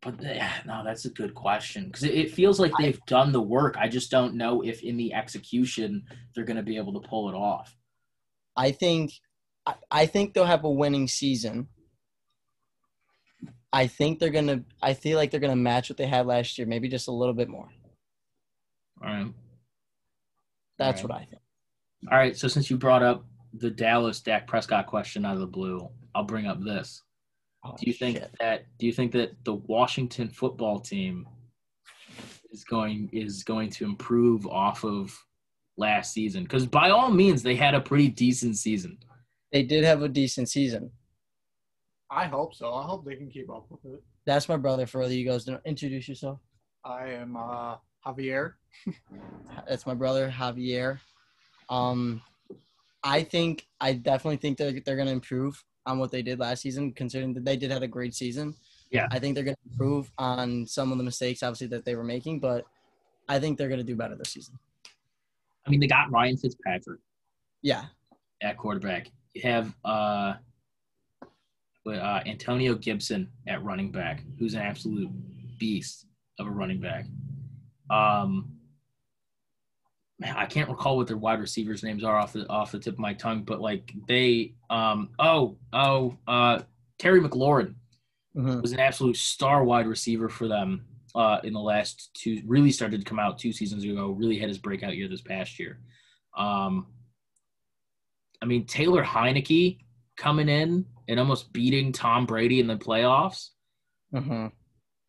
Speaker 1: But yeah, no, that's a good question because it, it feels like they've done the work. I just don't know if in the execution they're going to be able to pull it off.
Speaker 2: I think I, I think they'll have a winning season. I think they're gonna I feel like they're gonna match what they had last year, maybe just a little bit more.
Speaker 1: All right.
Speaker 2: That's
Speaker 1: Right.
Speaker 2: what I think.
Speaker 1: All right. So since you brought up the Dallas Dak Prescott question out of the blue, I'll bring up this.
Speaker 2: Oh,
Speaker 1: Do you think
Speaker 2: shit.
Speaker 1: that do you think that the Washington football team is going is going to improve off of last season? Because by all means, they had a pretty decent season.
Speaker 2: they did have a decent season?
Speaker 3: I hope so. I hope they can keep up with it.
Speaker 2: That's my brother for other the Egos. Introduce yourself.
Speaker 3: I am uh, Javier. [LAUGHS]
Speaker 2: That's my brother Javier. Um, I think I definitely think they're they're gonna improve on what they did last season, considering that they did have a great season.
Speaker 1: Yeah.
Speaker 2: I think they're gonna improve on some of the mistakes, obviously, that they were making, but I think they're gonna do better this season.
Speaker 1: I mean, they got Ryan Fitzpatrick
Speaker 2: Yeah,
Speaker 1: at quarterback. You have uh, uh, Antonio Gibson at running back, who's an absolute beast of a running back. Um, man, I can't recall what their wide receivers' names are off the off the tip of my tongue, but like they, um, oh, oh, uh, Terry McLaurin
Speaker 2: hmm
Speaker 1: was an absolute star wide receiver for them uh, in the last two. Really started to come out two seasons ago. Really had his breakout year this past year. Um, I mean Taylor Heinicke coming in and almost beating Tom Brady in the playoffs
Speaker 2: hmm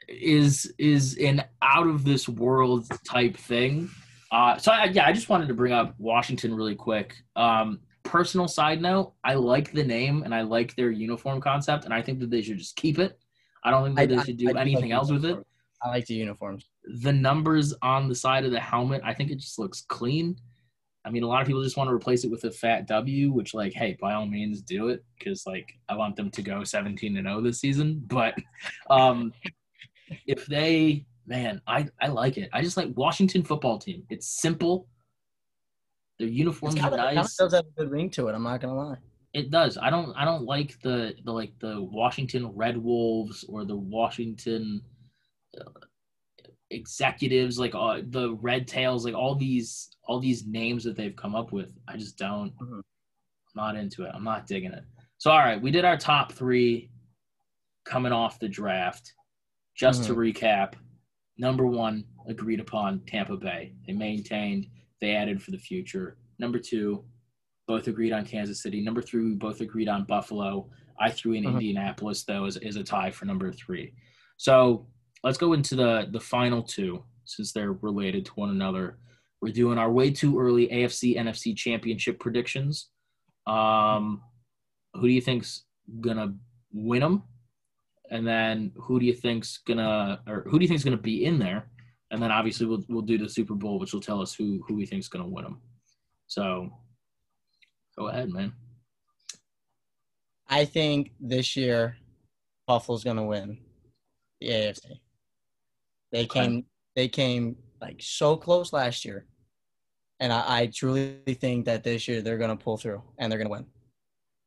Speaker 1: is is an out of this world type thing. Uh, so I, yeah, I just wanted to bring up Washington really quick. Um, personal side note, I like the name and I like their uniform concept, and I think that they should just keep it. I don't think that they should do
Speaker 2: I
Speaker 1: anything
Speaker 2: like
Speaker 1: else with it.
Speaker 2: I like the uniforms.
Speaker 1: The numbers on the side of the helmet, I think it just looks clean. I mean, a lot of people just want to replace it with a fat W, which, like, hey, by all means, do it because, like, I want them to go 17 and 0 this season. But um, if they, man, I I like it. I just like Washington football team. It's simple. Their uniforms
Speaker 2: It's
Speaker 1: are
Speaker 2: kinda, it kinda does have a good ring to it. I'm not gonna lie.
Speaker 1: It does. I don't. I don't like the the like the Washington Red Wolves or the Washington uh, executives, like uh, the Red Tails, like all these all these names that they've come up with. I just don't.
Speaker 2: Mhm.
Speaker 1: I'm not into it. I'm not digging it. So all right, we did our top three coming off the draft. Just to recap, number one agreed upon Tampa Bay. They maintained. They added for the future. Number two, both agreed on Kansas City. Number three, we both agreed on Buffalo. I threw in
Speaker 2: Mhm.
Speaker 1: Indianapolis though as, as a tie for number three. So let's go into the the final two since they're related to one another. We're doing our way too early AFC NFC championship predictions. Um, who do you think's gonna win them? And then who do you think's gonna or who do you think's gonna be in there? And then obviously we'll we'll do the Super Bowl, which will tell us who who we think's gonna win them. So go ahead, man.
Speaker 2: I think this year Buffalo's gonna win the AFC. They
Speaker 1: Okay.
Speaker 2: came they came like so close last year. And I, I truly think that this year they're gonna pull through and they're gonna win.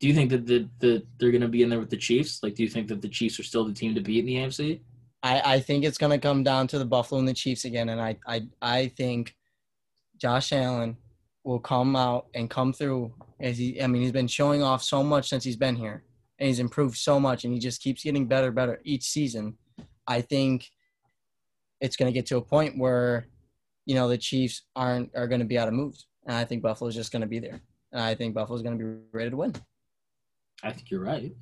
Speaker 1: Do you think that the, the they're gonna be in there with the Chiefs? Like, do you think that the Chiefs are still the team to beat in the AFC?
Speaker 2: I, I think it's gonna come down to the Buffalo and the Chiefs again, and I, I I think Josh Allen will come out and come through as he I mean he's been showing off so much since he's been here and he's improved so much and he just keeps getting better better each season. I think it's gonna get to a point where, you know, the Chiefs aren't are gonna be out of moves. And I think Buffalo's just gonna be there. And I think Buffalo's gonna be ready to win.
Speaker 1: I think you're right.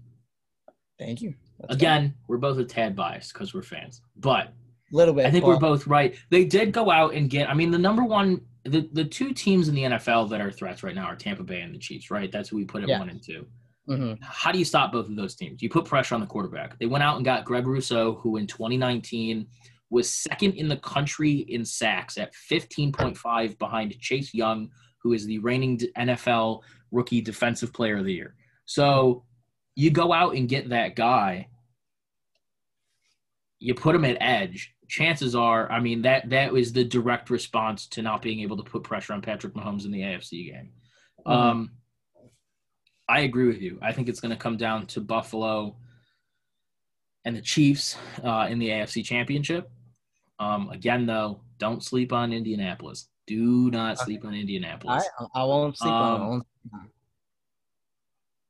Speaker 2: Thank you. Let's go.
Speaker 1: Again, we're both a tad biased because we're fans, but
Speaker 2: little bit.
Speaker 1: I think we're both right. They did go out and get. I mean, the number one, the the two teams in the NFL that are threats right now are Tampa Bay and the Chiefs. Right? That's who we put at
Speaker 2: Yeah.
Speaker 1: one and two.
Speaker 2: mhm.
Speaker 1: How do you stop both of those teams? You put pressure on the quarterback. They went out and got Greg Rousseau, who in 2019 was second in the country in sacks at 15.5 behind Chase Young, who is the reigning NFL rookie defensive player of the year. So you go out and get that guy. You put him at edge. chances are, I mean that that was the direct response to not being able to put pressure on Patrick Mahomes in the AFC game.
Speaker 2: Mhm.
Speaker 1: Um, I agree with you. I think it's going to come down to Buffalo and the Chiefs uh, in the AFC Championship. Um, again, though, don't sleep on Indianapolis. Do not sleep on Indianapolis.
Speaker 2: I won't sleep on
Speaker 1: Um,
Speaker 2: won't-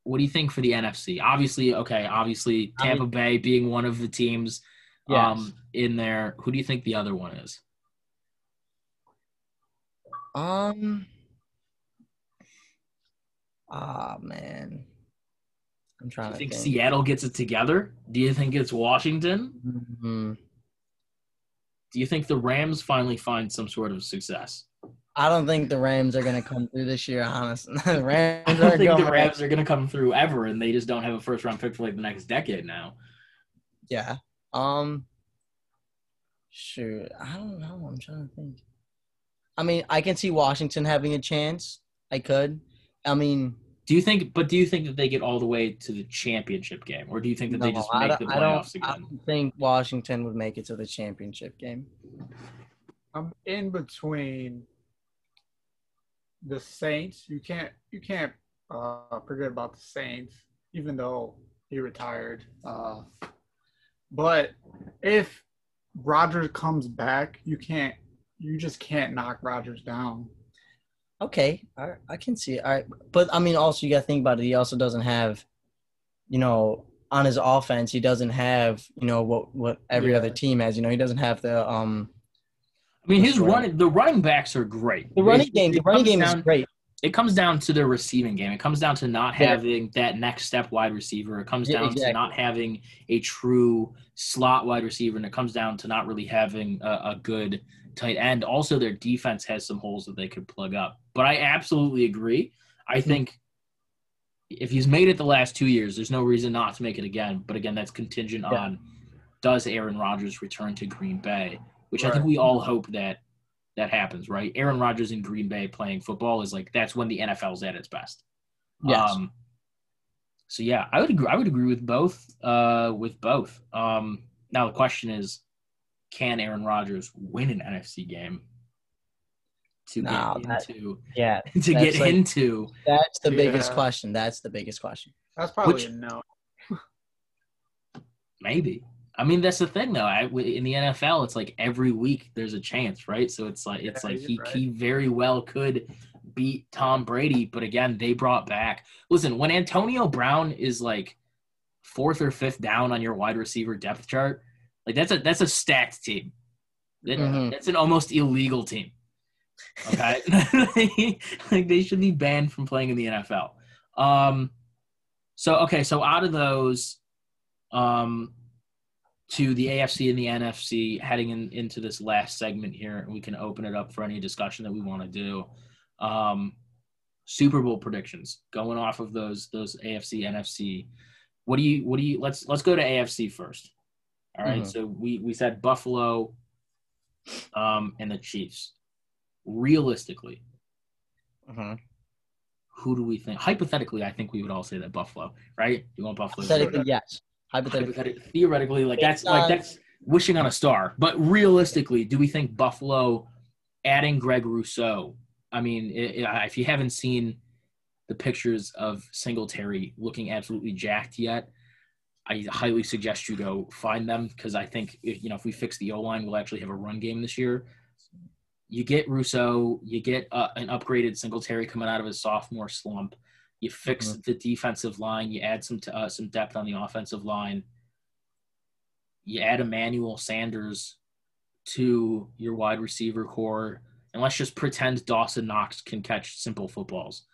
Speaker 1: What do you think for the NFC? Obviously, okay, obviously
Speaker 2: I mean-
Speaker 1: Tampa Bay being one of the teams
Speaker 2: Yes.
Speaker 1: um, in there. Who do you think the other one is?
Speaker 2: Um. Ah man, I'm
Speaker 1: Do
Speaker 2: trying
Speaker 1: you
Speaker 2: to
Speaker 1: think
Speaker 2: think.
Speaker 1: Seattle gets it together? Do you think it's Washington?
Speaker 2: Mhm.
Speaker 1: Do you think the Rams finally find some sort of success?
Speaker 2: I don't think the Rams are gonna come through this year. Honestly, [LAUGHS] the [LAUGHS] Rams
Speaker 1: I don't think the Rams are going to come through ever, and they just don't have a first round pick for like the next decade now.
Speaker 2: Yeah. Um. Shoot, I don't know. I'm trying to think. I mean, I can see Washington having a chance. I could. I mean,
Speaker 1: Do you think? But do you think that they get all the way to the championship game, or do you think that they just
Speaker 2: I
Speaker 1: make
Speaker 2: don't,
Speaker 1: the
Speaker 2: I
Speaker 1: playoffs
Speaker 2: don't, I don't think Washington would make it to the championship game.
Speaker 3: I'm in between the Saints. You can't you can't uh, forget about the Saints, even though he retired. Uh, but if Rodgers comes back, you can't you just can't knock Rodgers down.
Speaker 2: Okay, I I can see it. All right, but I mean, also you got to think about it. He also doesn't have, you know, on his offense, he doesn't have, you know, what what every
Speaker 3: Yeah.
Speaker 2: other team has. You know, he doesn't have the um
Speaker 1: I mean, his running the running backs are great.
Speaker 2: the running
Speaker 1: It-
Speaker 2: game. The running game is great.
Speaker 1: It comes down to their receiving game. It comes down to not
Speaker 2: Yeah.
Speaker 1: having that next step wide receiver. It comes
Speaker 2: Yeah,
Speaker 1: down to not having a true slot wide receiver, and it comes down to not really having a, a good tight end. Also, their defense has some holes that they could plug up. But I absolutely agree. I
Speaker 2: Mm-hmm.
Speaker 1: think if he's made it the last two years, there's no reason not to make it again. But again, that's contingent
Speaker 2: Yeah.
Speaker 1: on does Aaron Rodgers return to Green Bay, which I think we all hope that that happens, right? Aaron Rodgers in Green Bay playing football is like that's when the NFL's at its best.
Speaker 2: Yes.
Speaker 1: Um, so yeah, I would agree. I would agree with both. Uh, with both. Um, now the question is, can Aaron Rodgers win an NFC game to
Speaker 2: No,
Speaker 1: get
Speaker 2: that-
Speaker 1: into [LAUGHS]
Speaker 2: yeah, [LAUGHS]
Speaker 1: to get
Speaker 2: like-
Speaker 1: into?
Speaker 2: that's the biggest
Speaker 3: Yeah.
Speaker 2: question. That's the biggest question.
Speaker 3: That's probably
Speaker 1: Which-
Speaker 3: a no.
Speaker 1: Maybe. I mean, that's the thing though. I, in the NFL, it's like every week there's a chance, right? So it's like it's
Speaker 3: Yeah,
Speaker 1: like he
Speaker 3: right.
Speaker 1: he very well could beat Tom Brady, but again, they brought back. Listen, when Antonio Brown is like fourth or fifth down on your wide receiver depth chart, like that's a that's a stacked team. That-
Speaker 2: Mhm.
Speaker 1: That's an almost illegal team. Okay, [LAUGHS] like they should be banned from playing in the NFL. Um, so okay, so out of those, um, to the AFC and the NFC, heading in, into this last segment here, and we can open it up for any discussion that we want to do. Um, Super Bowl predictions going off of those those AFC NFC. What do you what do you let's let's go to AFC first. All right,
Speaker 2: Mhm.
Speaker 1: so we we said Buffalo, um, and the Chiefs. Realistically,
Speaker 2: Mhm.
Speaker 1: who do we think? Hypothetically, I think we would all say that Buffalo, right? You want Buffalo? to
Speaker 2: Hypothetically, yes. Hypothetically,
Speaker 1: hypothetically, theoretically, like that's
Speaker 2: It's,
Speaker 1: like that's wishing on a star. But realistically, do we think Buffalo adding Greg Rousseau? I mean, i i if you haven't seen the pictures of Singletary looking absolutely jacked yet, I highly suggest you go find them because I think if, you know if we fix the O line, we'll actually have a run game this year. You get Rousseau, you get uh, an upgraded Singletary coming out of his sophomore slump. You fix the defensive line. You add some t- uh, some depth on the offensive line. You add Emmanuel Sanders to your wide receiver core, and let's just pretend Dawson Knox can catch simple footballs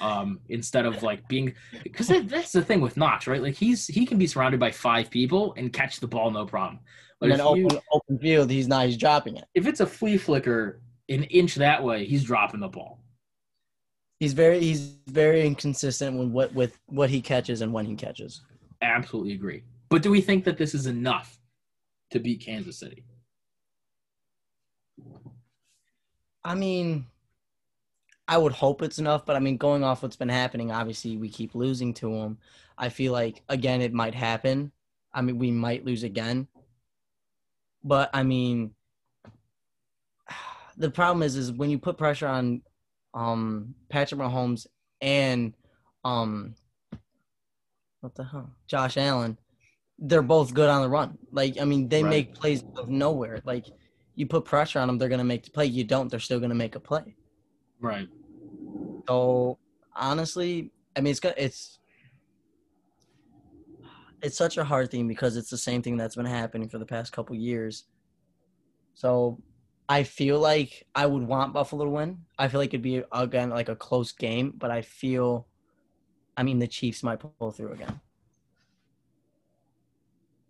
Speaker 1: um, instead of like being because that's the thing with Knox, right? Like he's he can be surrounded by five people and catch the ball no problem. But you-
Speaker 2: open open field, he's not. He's dropping it.
Speaker 1: if it's a flea flicker an inch that way, he's dropping the ball.
Speaker 2: He's very he's very inconsistent with what with what he catches and when he catches.
Speaker 1: Absolutely agree. But do we think that this is enough to beat Kansas City?
Speaker 2: I mean, I would hope it's enough, but I mean, going off what's been happening, obviously we keep losing to them. I feel like again it might happen. I mean, we might lose again. but I mean, [SIGHS] the problem is, is when you put pressure on um, Patrick Mahomes and um, what the hell, Josh Allen, they're both good on the run. Like, I mean, they
Speaker 1: Right.
Speaker 2: make plays out of nowhere. Like, you put pressure on them, they're gonna make the play. You don't, they're still gonna make a play.
Speaker 1: Right.
Speaker 2: So honestly, I mean, it's got it's it's such a hard thing because it's the same thing that's been happening for the past couple years. So I feel like I would want Buffalo to win. I feel like it'd be again like a close game, but I feel, I mean, the Chiefs might pull through again.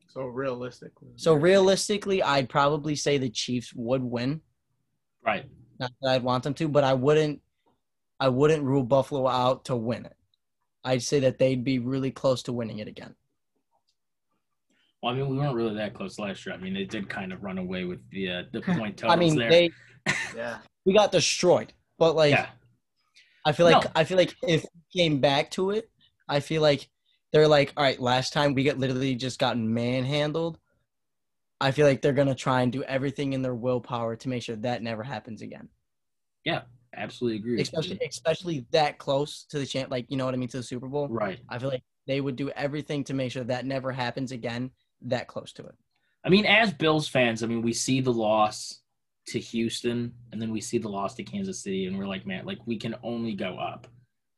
Speaker 3: So realistically.
Speaker 2: So realistically, I'd probably say the Chiefs would win.
Speaker 1: Right.
Speaker 2: Not that I'd want them to, but I wouldn't. I wouldn't rule Buffalo out to win it. I'd say that they'd be really close to winning it again.
Speaker 1: Well, I mean, we weren't really that close last year. I mean, they did kind of run away with the uh, the [LAUGHS] point totals
Speaker 2: I mean,
Speaker 1: there.
Speaker 2: they [LAUGHS]
Speaker 3: yeah.
Speaker 2: we got destroyed, but like
Speaker 1: yeah.
Speaker 2: I feel like
Speaker 1: No.
Speaker 2: I feel like if we came back to it, I feel like they're like, all right, last time we get literally just gotten manhandled. I feel like they're gonna try and do everything in their willpower to make sure that never happens again.
Speaker 1: Yeah, absolutely agree.
Speaker 2: Especially especially that close to the champ, like you know what I mean, to the Super Bowl.
Speaker 1: Right.
Speaker 2: I feel like they would do everything to make sure that never happens again. That close to it.
Speaker 1: I mean, as Bills fans, I mean, we see the loss to Houston, and then we see the loss to Kansas City, and we're like, man, like we can only go up,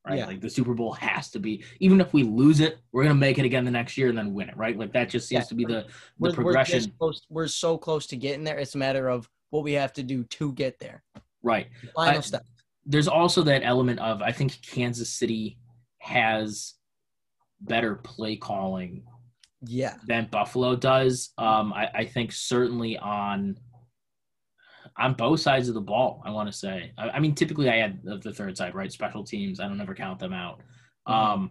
Speaker 1: right?
Speaker 2: Yeah.
Speaker 1: Like the Super Bowl has to be, even if we lose it, we're gonna make it again the next year and then win it, right? Like that just seems
Speaker 2: Yeah.
Speaker 1: to be the the
Speaker 2: We're,
Speaker 1: progression,
Speaker 2: We're, close, we're so close to getting there. It's a matter of what we have to do to get there.
Speaker 1: right?
Speaker 2: Final
Speaker 1: I-
Speaker 2: step.
Speaker 1: There's also that element of I think Kansas City has better play calling
Speaker 2: Yeah.
Speaker 1: than Buffalo does. Um, I, I think certainly on on both sides of the ball. I want to say. I, I mean, typically I add the, the third side, right? Special teams. I don't ever count them out.
Speaker 2: Mhm.
Speaker 1: Um,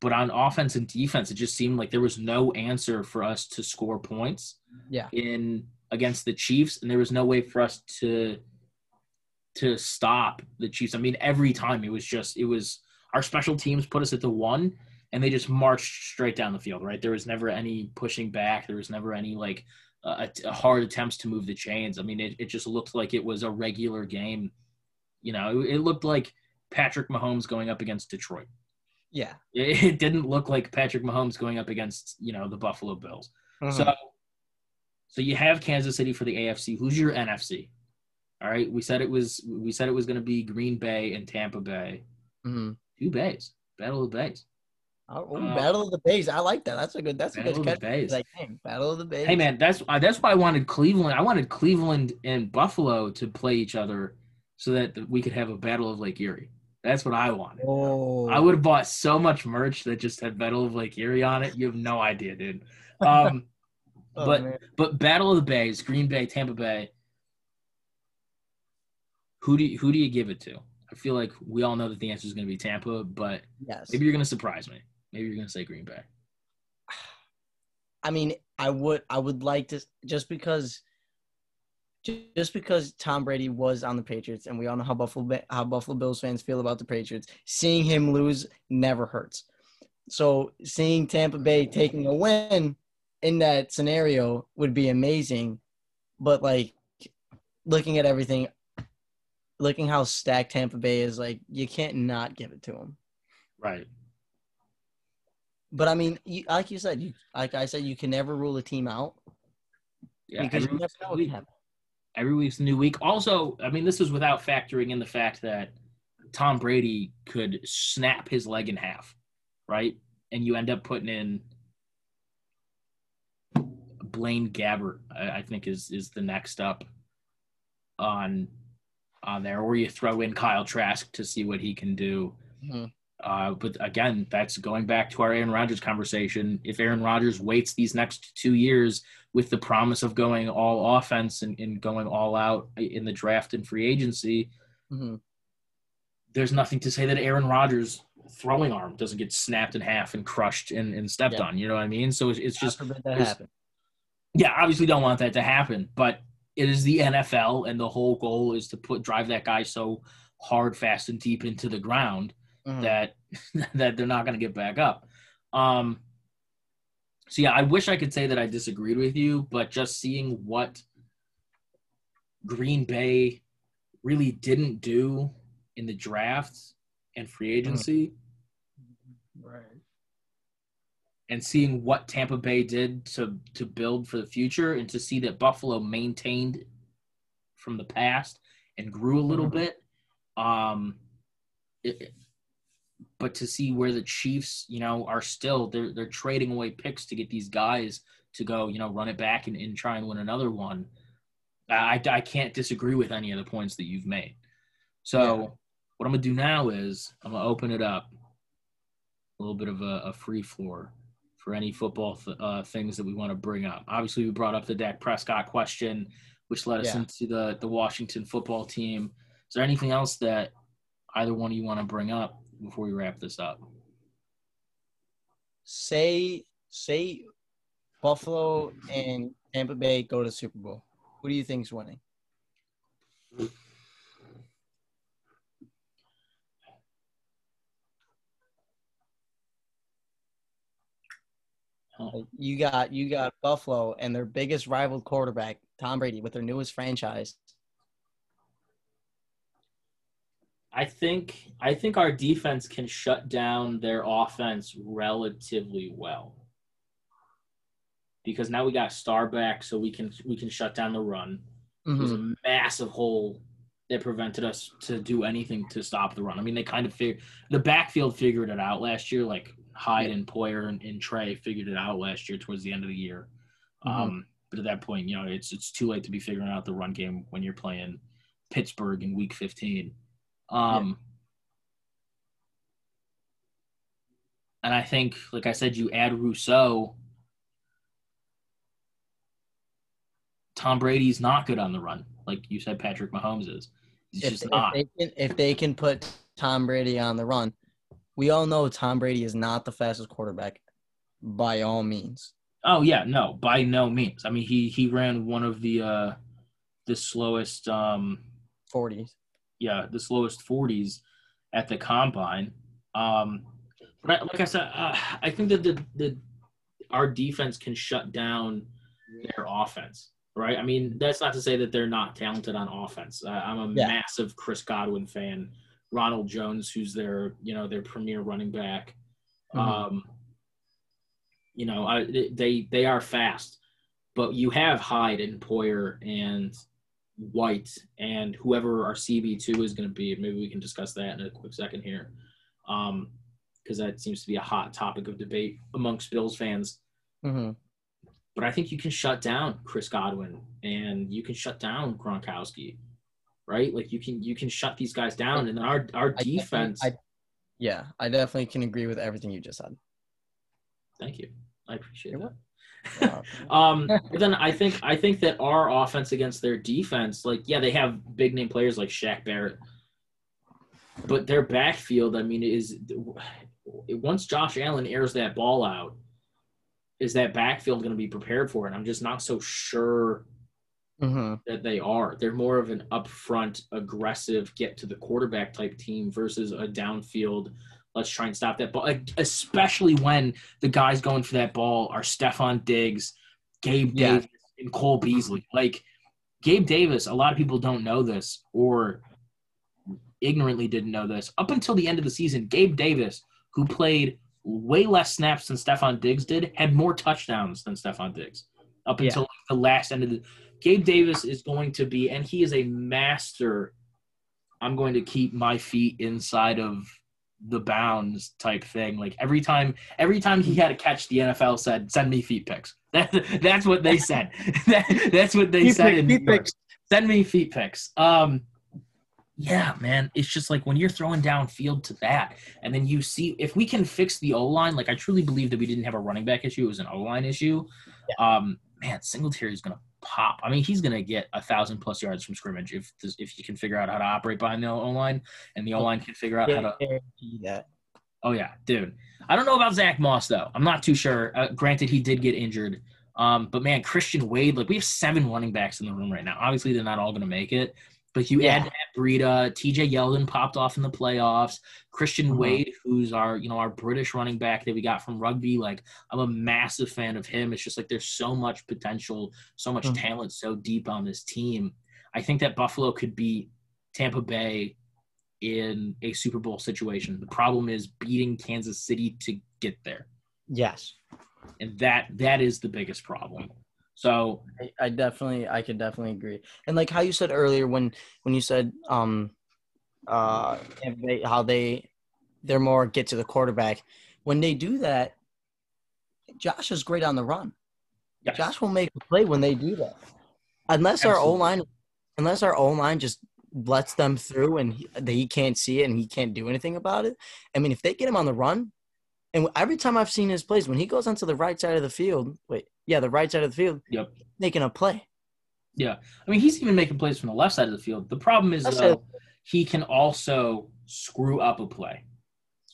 Speaker 1: but on offense and defense, it just seemed like there was no answer for us to score points.
Speaker 2: Yeah.
Speaker 1: In against the Chiefs, and there was no way for us to to stop the Chiefs. I mean, every time it was just it was our special teams put us at the one and they just marched straight down the field, right? There was never any pushing back. There was never any like uh, hard attempts to move the chains. I mean, it, it just looked like it was a regular game. You know, it, it looked like Patrick Mahomes going up against Detroit.
Speaker 2: Yeah.
Speaker 1: It, [LAUGHS] it didn't look like Patrick Mahomes going up against, you know, the Buffalo Bills. So, so you have Kansas City for the AFC. Who's your NFC? All right, we said it was we said it was going to be Green Bay and Tampa Bay.
Speaker 2: Mhm.
Speaker 1: Two bays, battle of the bays.
Speaker 2: Oh,
Speaker 1: Uh,
Speaker 2: Battle of the Bays. I like that. That's a good. That's a good catch.
Speaker 1: Bays.
Speaker 2: That game. Battle of the Bays.
Speaker 1: Hey man, that's uh, that's why I wanted Cleveland. I wanted Cleveland and Buffalo to play each other so that we could have a battle of Lake Erie. That's what I wanted.
Speaker 2: Oh,
Speaker 1: I would have bought so much merch that just had Battle of Lake Erie on it. You have no idea, dude. Um, [LAUGHS]
Speaker 2: Oh,
Speaker 1: but-
Speaker 2: man.
Speaker 1: but Battle of the Bays, Green Bay, Tampa Bay. Who do you, who do you give it to? I feel like we all know that the answer is going to be Tampa, but
Speaker 2: yes.
Speaker 1: maybe you're going to surprise me. Maybe you're going to say Green Bay. [SIGHS]
Speaker 2: I mean, I would. I would like to just because. Just because Tom Brady was on the Patriots, and we all know how Buffalo how Buffalo Bills fans feel about the Patriots, seeing him lose never hurts. So seeing Tampa Bay taking a win in that scenario would be amazing, but like looking at everything, looking how stacked Tampa Bay is, like you can't not give it to them.
Speaker 1: Right.
Speaker 2: But I mean, you, like you said, you like I said, you can never rule a team out
Speaker 1: Yeah.
Speaker 2: because
Speaker 1: Every,
Speaker 2: you never know what can
Speaker 1: every week's a new week. Also, I mean, this is without factoring in the fact that Tom Brady could snap his leg in half, right? And you end up putting in Blaine Gabbert, I, I think is is the next up on on there, or you throw in Kyle Trask to see what he can do.
Speaker 2: Mhm.
Speaker 1: Uh, but again, that's going back to our Aaron Rodgers conversation. If Aaron Rodgers waits these next two years with the promise of going all offense and, and going all out in the draft and free agency,
Speaker 2: Mhm.
Speaker 1: there's nothing to say that Aaron Rodgers' throwing arm doesn't get snapped in half and crushed and, and stepped
Speaker 2: Yeah.
Speaker 1: on. You know what I mean? So it's, it's just
Speaker 2: forbid that happen.
Speaker 1: yeah, obviously don't want that to happen, but it is the NFL, and the whole goal is to put drive that guy so hard, fast, and deep into the ground
Speaker 2: Mhm.
Speaker 1: that [LAUGHS] that they're not going to get back up. Um, So yeah, I wish I could say that I disagreed with you, but just seeing what Green Bay really didn't do in the draft and free agency,
Speaker 3: Right.
Speaker 1: and seeing what Tampa Bay did to to build for the future, and to see that Buffalo maintained from the past and grew a little
Speaker 3: Mhm.
Speaker 1: bit. Um, it- but to see where the Chiefs, you know, are still they're they're trading away picks to get these guys to go, you know, run it back and, and try and win another one. I, I can't disagree with any of the points that you've made. So
Speaker 2: Yeah.
Speaker 1: what I'm gonna do now is I'm gonna open it up a little bit of a, a free floor for any football th- uh, things that we want to bring up. Obviously, we brought up the Dak Prescott question, which led us
Speaker 2: Yeah.
Speaker 1: into the the Washington football team. Is there anything else that either one of you want to bring up before we wrap this up?
Speaker 2: Say say Buffalo and Tampa Bay go to the Super Bowl. Who do you think's winning? Oh. You got you got Buffalo and their biggest rival quarterback, Tom Brady, with their newest franchise.
Speaker 1: I think I think our defense can shut down their offense relatively well. Because now we got Star back, so we can we can shut down the run. There's
Speaker 2: Mhm.
Speaker 1: a massive hole that prevented us to do anything to stop the run. I mean, they kind of figured the backfield figured it out last year. Like Hyde and Poyer and, and Trey figured it out last year towards the end of the year.
Speaker 2: Mhm.
Speaker 1: Um, but at that point, you know, it's it's too late to be figuring out the run game when you're playing Pittsburgh in Week 15. Um, And I think, like I said, you add Rousseau. Tom Brady's not good on the run, like you said. Patrick Mahomes is. He's
Speaker 2: if,
Speaker 1: just
Speaker 2: if
Speaker 1: not.
Speaker 2: they can, if they can put Tom Brady on the run, we all know Tom Brady is not the fastest quarterback by all means.
Speaker 1: Oh yeah, no, by no means. I mean, he he ran one of the uh the slowest um
Speaker 2: 40s.
Speaker 1: Yeah the slowest forties at the combine. Um, but I, like I said, uh, I think that the the our defense can shut down their offense. Right. I mean, that's not to say that they're not talented on offense. Uh, I'm a
Speaker 2: Yeah.
Speaker 1: massive Chris Godwin fan. Ronald Jones, who's their you know their premier running back.
Speaker 2: Mhm.
Speaker 1: Um, you know, I, they they are fast, but you have Hyde and Poyer and White and whoever our CB two is going to be. Maybe we can discuss that in a quick second here, because that seems to be a hot topic of debate amongst Bills fans.
Speaker 2: Mhm.
Speaker 1: But I think you can shut down Chris Godwin and you can shut down Gronkowski, right? Like you can you can shut these guys down, and our our
Speaker 2: I
Speaker 1: defense.
Speaker 2: I- yeah, I definitely can agree with everything you just said.
Speaker 1: Thank you. I appreciate
Speaker 2: You're
Speaker 1: that. Um, but then I think I think that our offense against their defense, like yeah, they have big name players like Shaq Barrett, but their backfield, I mean, is once Josh Allen airs that ball out, is that backfield going to be prepared for it? I'm just not so sure
Speaker 2: mhm.
Speaker 1: that they are. They're more of an upfront, aggressive, get to the quarterback type team versus a downfield. Let's try and stop that ball, especially when the guys going for that ball are Stefon Diggs, Gabe
Speaker 2: Yeah.
Speaker 1: Davis, and Cole Beasley. Like Gabe Davis, a lot of people don't know this or ignorantly didn't know this. Up until the end of the season, Gabe Davis, who played way less snaps than Stefon Diggs did, had more touchdowns than Stefon Diggs. Up
Speaker 2: Yeah.
Speaker 1: until the last end of the Gabe Davis is going to be, and he is a master. I'm going to keep my feet inside of the bounds type thing. Like every time, every time he had a catch, the NFL said, "Send me feet pics." [LAUGHS] That, that's what they said. [LAUGHS] that, that's what they
Speaker 2: Feet
Speaker 1: said.
Speaker 2: pics,
Speaker 1: in
Speaker 2: feet pics.
Speaker 1: Send me feet pics. Um, yeah, man, it's just like when you're throwing downfield to that, and then you see if we can fix the O line. Like I truly believe that we didn't have a running back issue; it was an O line issue. Um, man, Singletary is gonna pop. I mean, he's gonna get a thousand plus yards from scrimmage if this, if you can figure out how to operate behind the O line, and the O line can figure out how to.
Speaker 2: Guarantee that.
Speaker 1: Oh yeah, dude. I don't know about Zack Moss though. I'm not too sure. Uh, granted, he did get injured. Um, but man, Christian Wade, like we have seven running backs in the room right now. Obviously, they're not all going to make it. But you
Speaker 2: Yeah.
Speaker 1: add Matt Breida, TJ Yeldon popped off in the playoffs, Christian
Speaker 2: Mhm.
Speaker 1: Wade, who's our you know our British running back that we got from rugby. Like I'm a massive fan of him. It's just like there's so much potential, so much
Speaker 2: Mhm.
Speaker 1: talent, so deep on this team. I think that Buffalo could beat Tampa Bay in a Super Bowl situation. The problem is beating Kansas City to get there,
Speaker 2: Yes.
Speaker 1: and that that is the biggest problem. So
Speaker 2: I, I definitely I could definitely agree. And like how you said earlier when when you said um uh they, how they they're more get to the quarterback. When they do that, Josh is great on the run.
Speaker 1: yes.
Speaker 2: Josh will make a play when they do that. Unless our O line, unless our O line just lets them through and he, he can't see it and he can't do anything about it. I mean, if they get him on the run, and every time I've seen his plays, when he goes onto the right side of the field, wait, yeah, the right side of the field,
Speaker 1: Yep.
Speaker 2: making a play.
Speaker 1: Yeah, I mean he's even making plays from the left side of the field. The problem is though, he can also screw up a play.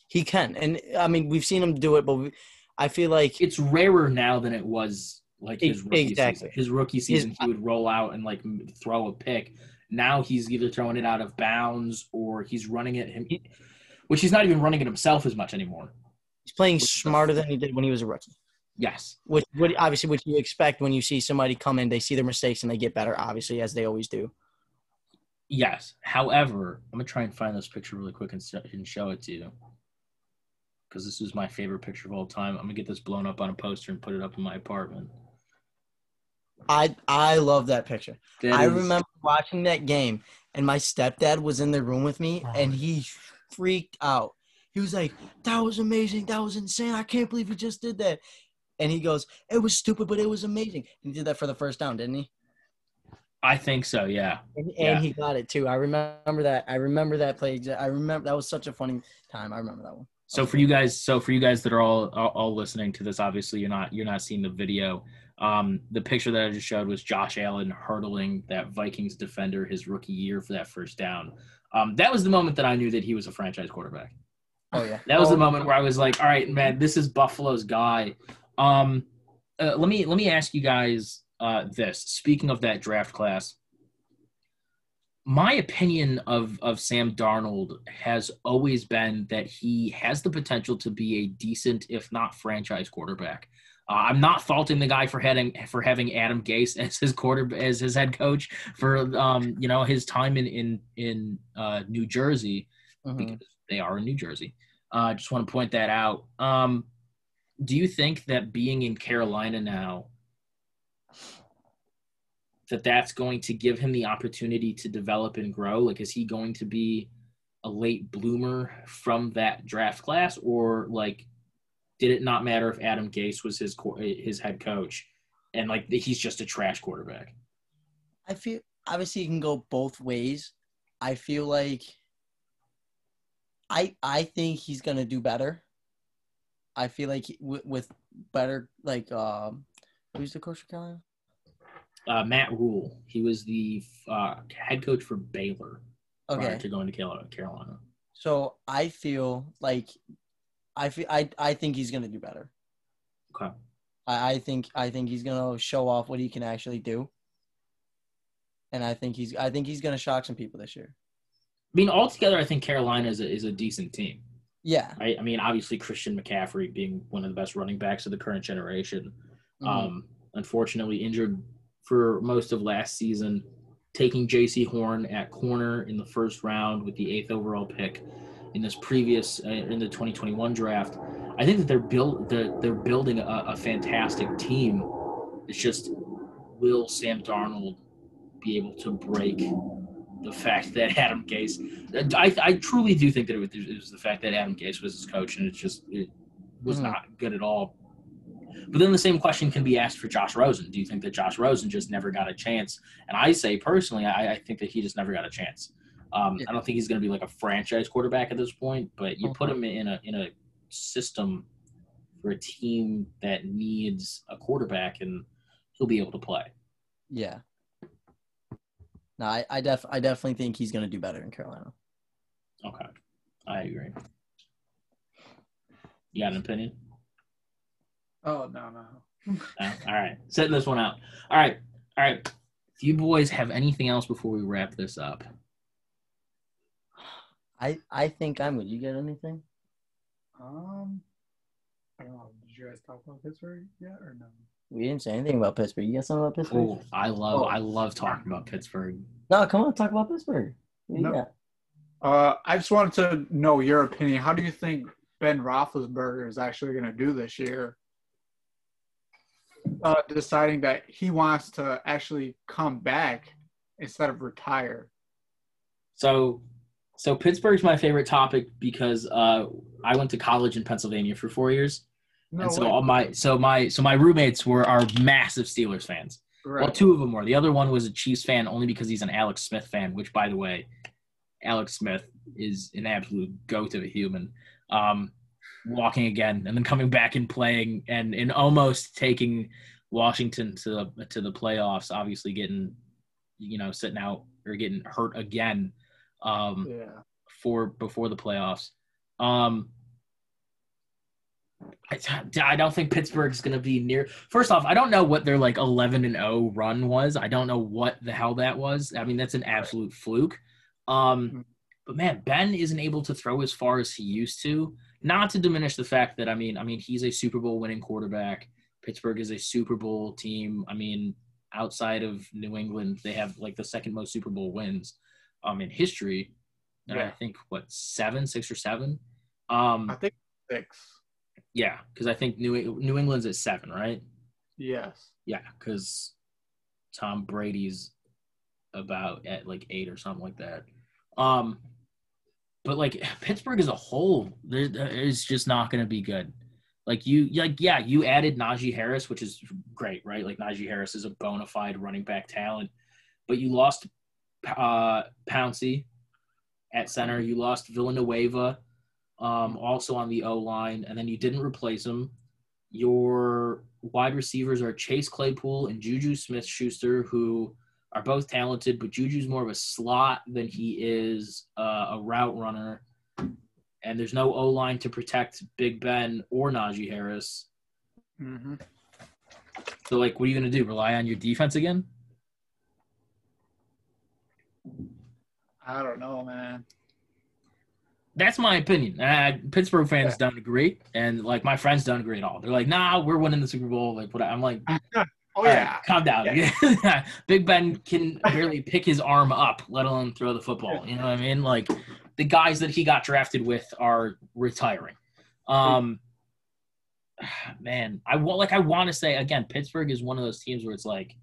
Speaker 2: He can, and I mean we've seen him do it, but we, I feel like
Speaker 1: It's rarer now than it was like his rookie
Speaker 2: Exactly.
Speaker 1: season. His rookie season, he would roll out and like throw a pick. Now he's either throwing it out of bounds or he's running it him, which he's not even running it himself as much anymore.
Speaker 2: He's playing smarter than he did when he was a rookie.
Speaker 1: Yes,
Speaker 2: Which, what obviously, what you expect when you see somebody come in, they see their mistakes and they get better, obviously, as they always do.
Speaker 1: yes. However, I'm gonna try and find this picture really quick and, and show it to you because this is my favorite picture of all time. I'm gonna get this blown up on a poster and put it up in my apartment.
Speaker 2: I I love that picture.
Speaker 1: That
Speaker 2: I
Speaker 1: is-
Speaker 2: remember watching that game, and my stepdad was in the room with me, and he freaked out. He was like, "That was amazing. That was insane. I can't believe he just did that." And he goes, "It was stupid, but it was amazing." He did that for the first down, didn't he?
Speaker 1: I think so. Yeah.
Speaker 2: And,
Speaker 1: Yeah.
Speaker 2: he got it too. I remember that. I remember that play. I remember that was such a funny time. I remember that one.
Speaker 1: So for you guys, so for you guys that are all all, all listening to this, obviously you're not you're not seeing the video. Um, the picture that I just showed was Josh Allen hurdling that Vikings defender his rookie year for that first down. Um, that was the moment that I knew that he was a franchise quarterback.
Speaker 2: Oh yeah.
Speaker 1: That was
Speaker 2: Oh,
Speaker 1: the moment where I was like, all right, man, this is Buffalo's guy. Um, uh, let me let me ask you guys uh, this. Speaking of that draft class, my opinion of of Sam Darnold has always been that he has the potential to be a decent, if not franchise quarterback. Uh, I'm not faulting the guy for having for having Adam Gase [LAUGHS] as his quarter as his head coach for um, you know his time in in in uh, New Jersey
Speaker 2: mhm.
Speaker 1: because they are in New Jersey. I uh, just want to point that out. Um, do you think that being in Carolina now, that that's going to give him the opportunity to develop and grow? Like, is he going to be a late bloomer from that draft class, or like, did it not matter if Adam Gase was his co- his head coach, and like he's just a trash quarterback?
Speaker 2: I feel obviously you can go both ways. I feel like I I think he's gonna do better. I feel like he- with, with better like um who's the coach for Carolina?
Speaker 1: Uh, Matt Rhule, he was the uh, head coach for Baylor prior
Speaker 2: Okay,
Speaker 1: to going to Carolina. Carolina.
Speaker 2: so I feel like I feel I I think he's gonna do better.
Speaker 1: Okay.
Speaker 2: I, I think I think he's gonna show off what he can actually do. And I think he's I think he's gonna shock some people this year.
Speaker 1: I mean, altogether, I think Carolina is a, is a decent team.
Speaker 2: Yeah.
Speaker 1: Right? I mean, obviously, Christian McCaffrey being one of the best running backs of the current generation.
Speaker 2: Mhm.
Speaker 1: Um, unfortunately, injured for most of last season, taking Jaycee Horn at corner in the first round with the eighth overall pick in this previous uh, in the 2021 draft. I think that they're build they're, they're building a, a fantastic team. It's just will Sam Darnold be able to break the fact that Adam Gase? I, I truly do think that it was, it was the fact that Adam Gase was his coach, and it's just it was
Speaker 2: Mhm.
Speaker 1: not good at all. But then the same question can be asked for Josh Rosen. Do you think that Josh Rosen just never got a chance? And I say personally, I, I think that he just never got a chance. Um,
Speaker 2: Yeah.
Speaker 1: I don't think he's going to be like a franchise quarterback at this point, but you put him in a in a system for a team that needs a quarterback, and he'll be able to play.
Speaker 2: Yeah. No, I, I def I definitely think he's gonna do better in Carolina.
Speaker 1: Okay, I agree. You got an opinion?
Speaker 3: Oh no no.
Speaker 1: No? All right, setting this one out. All right, all right. Do you boys have anything else before we wrap this up?
Speaker 2: I I think I'm good. You get anything?
Speaker 3: Um, I don't know. Did you guys talk about Pittsburgh yet or no?
Speaker 2: We didn't say anything about Pittsburgh. You got something about Pittsburgh?
Speaker 1: Oh, I love
Speaker 3: Oh.
Speaker 1: I love talking about Pittsburgh.
Speaker 2: No, come on, talk about Pittsburgh. What
Speaker 3: No.
Speaker 2: got?
Speaker 3: Uh, I just wanted to know your opinion. How do you think Ben Roethlisberger is actually going to do this year? Uh, deciding that he wants to actually come back instead of retire.
Speaker 1: So, so Pittsburgh's my favorite topic because uh, I went to college in Pennsylvania for four years,
Speaker 3: No
Speaker 1: and so
Speaker 3: way.
Speaker 1: all my so my so my roommates were are massive Steelers fans.
Speaker 3: Right.
Speaker 1: Well, two of them were. The other one was a Chiefs fan only because he's an Alex Smith fan. Which, by the way, Alex Smith is an absolute goat of a human. Um, walking again and then coming back and playing and and almost taking Washington to the to the playoffs. Obviously, getting you know sitting out or getting hurt again. Um,
Speaker 3: yeah.
Speaker 1: for before the playoffs. Um, I, I don't think Pittsburgh's going to be near. First off, I don't know what their like 11 and 0 run was. I don't know what the hell that was. I mean, that's an absolute fluke. Um, but man, Ben isn't able to throw as far as he used to. Not to diminish the fact that I mean, I mean, he's a Super Bowl winning quarterback. Pittsburgh is a Super Bowl team. I mean, outside of New England, they have like the second most Super Bowl wins um in history. And I think what seven, six or seven. Um,
Speaker 3: I think six.
Speaker 1: Yeah, because I think New New England's at seven, right?
Speaker 3: Yes.
Speaker 1: Yeah, because Tom Brady's about at like eight or something like that. Um, but like [LAUGHS] Pittsburgh as a whole, there there is just not going to be good. Like you, like yeah, you added Najee Harris, which is great, right? Like Najee Harris is a bona fide running back talent, but you lost uh, Pouncey at center. You lost Villanueva, um, also on the O line, and then you didn't replace him. Your wide receivers are Chase Claypool and Juju Smith Schuster, who are both talented, but Juju's more of a slot than he is uh, a route runner. And there's no O line to protect Big Ben or Najee Harris.
Speaker 3: Mm-hmm.
Speaker 1: So, like, what are you going to do? Rely on your defense again?
Speaker 3: I don't know, man.
Speaker 1: That's my opinion. Uh, Pittsburgh fans don't agree, and like my friends don't agree at all. They're like, "Nah, we're winning the Super Bowl." Like, what? I'm like, [LAUGHS]
Speaker 3: Oh
Speaker 1: All right,
Speaker 3: yeah.
Speaker 1: calm down. [LAUGHS] Big Ben can [LAUGHS] barely pick his arm up, let alone throw the football. You know what I mean? Like the guys that he got drafted with are retiring. Um, [SIGHS] man, I want like I want to say again, Pittsburgh is one of those teams where it's like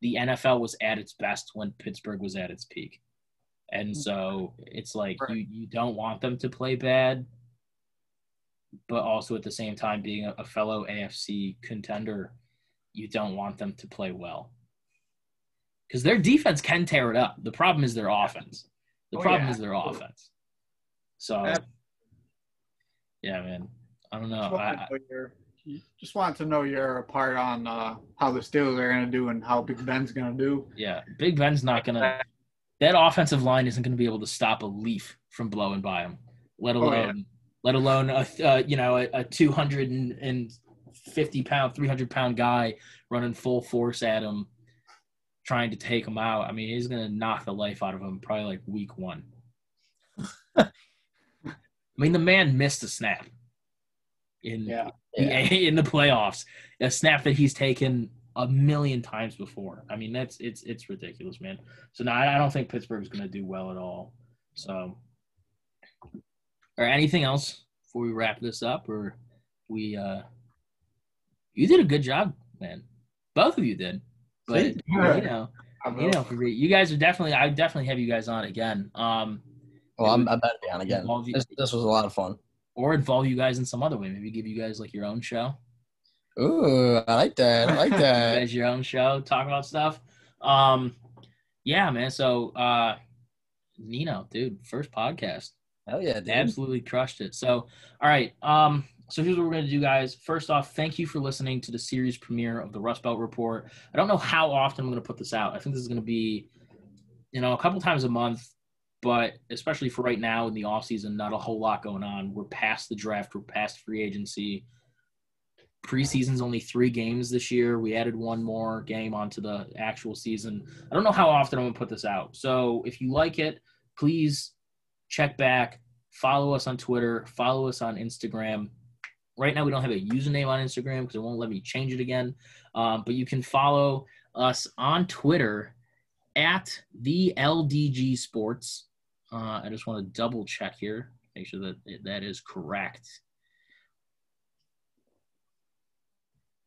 Speaker 1: the NFL was at its best when Pittsburgh was at its peak, and so it's like you
Speaker 3: Right.
Speaker 1: you don't want them to play bad, but also at the same time being a, a fellow AFC contender you don't want them to play well. Because their defense can tear it up. The problem is their offense. The
Speaker 3: Oh,
Speaker 1: problem
Speaker 3: yeah.
Speaker 1: is their offense. So, yeah, man. I don't know.
Speaker 3: Just
Speaker 1: I,
Speaker 3: wanted, to know your, just wanted to know your part on uh, how the Steelers are going to do and how Big Ben's going to do.
Speaker 1: yeah, Big Ben's not going to. That offensive line isn't going to be able to stop a leaf from blowing by him, let
Speaker 3: Oh,
Speaker 1: alone,
Speaker 3: yeah.
Speaker 1: let alone a uh, you know a, a two hundred and fifty pound, three hundred pound guy running full force at him, trying to take him out. I mean, he's going to knock the life out of him probably like week one. [LAUGHS] I mean, the man missed a snap in
Speaker 3: Yeah.
Speaker 2: Yeah.
Speaker 1: in the playoffs, a snap that he's taken a million times before. I mean, that's it's it's ridiculous, man. So no, I I don't think Pittsburgh's going to do well at all. So, or anything else before we wrap this up, or we uh, you did a good job, man. Both of you did, but
Speaker 2: Thank
Speaker 1: you
Speaker 3: you.
Speaker 1: know, you know, for re- you guys are definitely. I definitely have you guys on again. Um,
Speaker 2: Well, I'm, I better be on again.
Speaker 1: You-
Speaker 2: This, this was a lot of fun.
Speaker 1: or involve you guys in some other way. Maybe give you guys like your own show.
Speaker 2: Ooh, I like that. I like that. [LAUGHS]
Speaker 1: guys your own show, talk about stuff. Um, yeah, man. So, uh, Nino, dude, first podcast,
Speaker 2: Hell yeah, dude.
Speaker 1: absolutely crushed it. So, all right. Um, so here's what we're gonna do, guys. First off, thank you for listening to the series premiere of the Rust Belt Report. I don't know how often I'm gonna put this out. I think this is gonna be, you know, a couple times a month. But especially for right now in the off season, not a whole lot going on. We're past the draft. We're past free agency preseason's only three games this year. We added one more game onto the actual season. I don't know how often I'm gonna put this out. So if you like it, please check back, follow us on Twitter, follow us on Instagram. Right now, we don't have a username on Instagram because it won't let me change it again. Um, but you can follow us on Twitter at the LDG Sports. Uh, I just want to double check here, make sure that that is correct.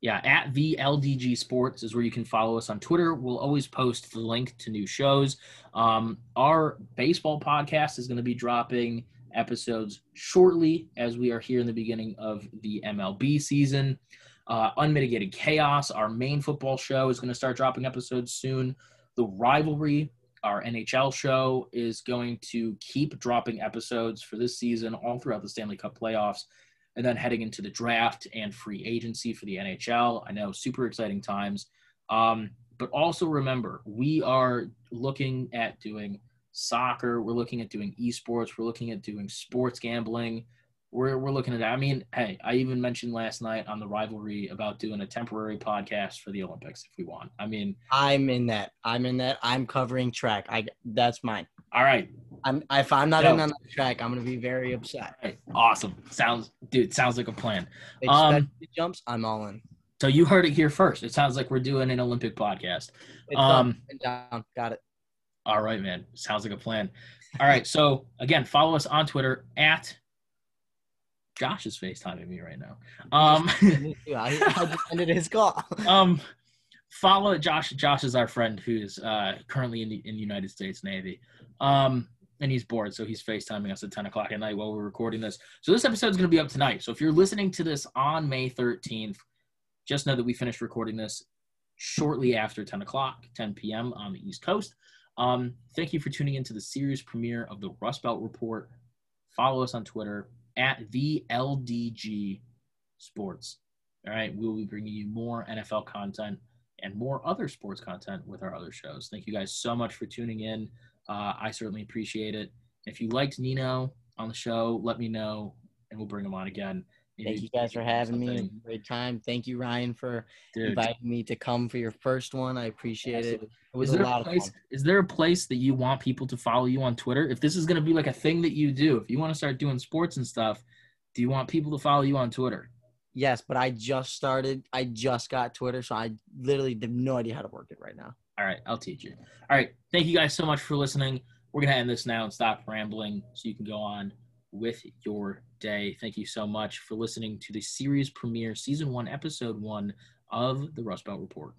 Speaker 1: Yeah, at the LDG Sports is where you can follow us on Twitter. We'll always post the link to new shows. Um, our baseball podcast is going to be dropping episodes shortly as we are here in the beginning of the MLB season. Uh, Unmitigated Chaos, our main football show, is going to start dropping episodes soon. The Rivalry, our NHL show, is going to keep dropping episodes for this season all throughout the Stanley Cup playoffs and then heading into the draft and free agency for the NHL. I know, super exciting times. Um, but also remember, we are looking at doing soccer. We're looking at doing esports. We're looking at doing sports gambling. We're, we're looking at that. I mean, hey, I even mentioned last night on the rivalry about doing a temporary podcast for the Olympics if we want. I mean,
Speaker 2: I'm in that. I'm in that. I'm covering track. I that's mine.
Speaker 1: All right,
Speaker 2: I'm if I'm not
Speaker 1: Yo.
Speaker 2: in on the track, I'm gonna be very upset.
Speaker 1: right, awesome. Sounds, dude, sounds like a plan. Um,
Speaker 2: jumps, I'm all in.
Speaker 1: So you heard it here first. It sounds like we're doing an Olympic podcast.
Speaker 2: It's
Speaker 1: Um,
Speaker 2: down. Got it.
Speaker 1: All right, man. Sounds like a plan. All right. So again, follow us on Twitter at Josh is FaceTiming me right now. Um, [LAUGHS]
Speaker 2: I just [LAUGHS] ended his call.
Speaker 1: um, follow Josh. Josh is our friend who's uh, currently in the in the United States Navy. Um, and he's bored, so he's FaceTiming us at 10 o'clock at night while we're recording this. So this episode is going to be up tonight. So if you're listening to this on May 13th, just know that we finished recording this shortly after 10 o'clock, 10 p.m. on the East Coast. Um, thank you for tuning into the series premiere of the Rust Belt Report. Follow us on Twitter at the LDG Sports. All right, we will be bringing you more NFL content and more other sports content with our other shows. Thank you guys so much for tuning in. Uh, I certainly appreciate it. If you liked Nino on the show, let me know, and we'll bring him on again. Maybe
Speaker 2: Thank you guys for having me. It Great time. Thank you, Ryan, for
Speaker 1: Dude,
Speaker 2: inviting me to come for your first one. I appreciate it.
Speaker 1: absolutely.
Speaker 2: It was
Speaker 1: is
Speaker 2: a lot
Speaker 1: a
Speaker 2: of fun.
Speaker 1: Is there a place that you want people to follow you on Twitter? If this is going to be like a thing that you do, if you want to start doing sports and stuff, do you want people to follow you on Twitter?
Speaker 2: Yes, but I just started. I just got Twitter, so I literally have no idea how to work it right now.
Speaker 1: All right, I'll teach you. All right, thank you guys so much for listening. We're gonna end this now and stop rambling so you can go on with your day. Thank you so much for listening to the series premiere, season one, episode one of the Rust Belt Report.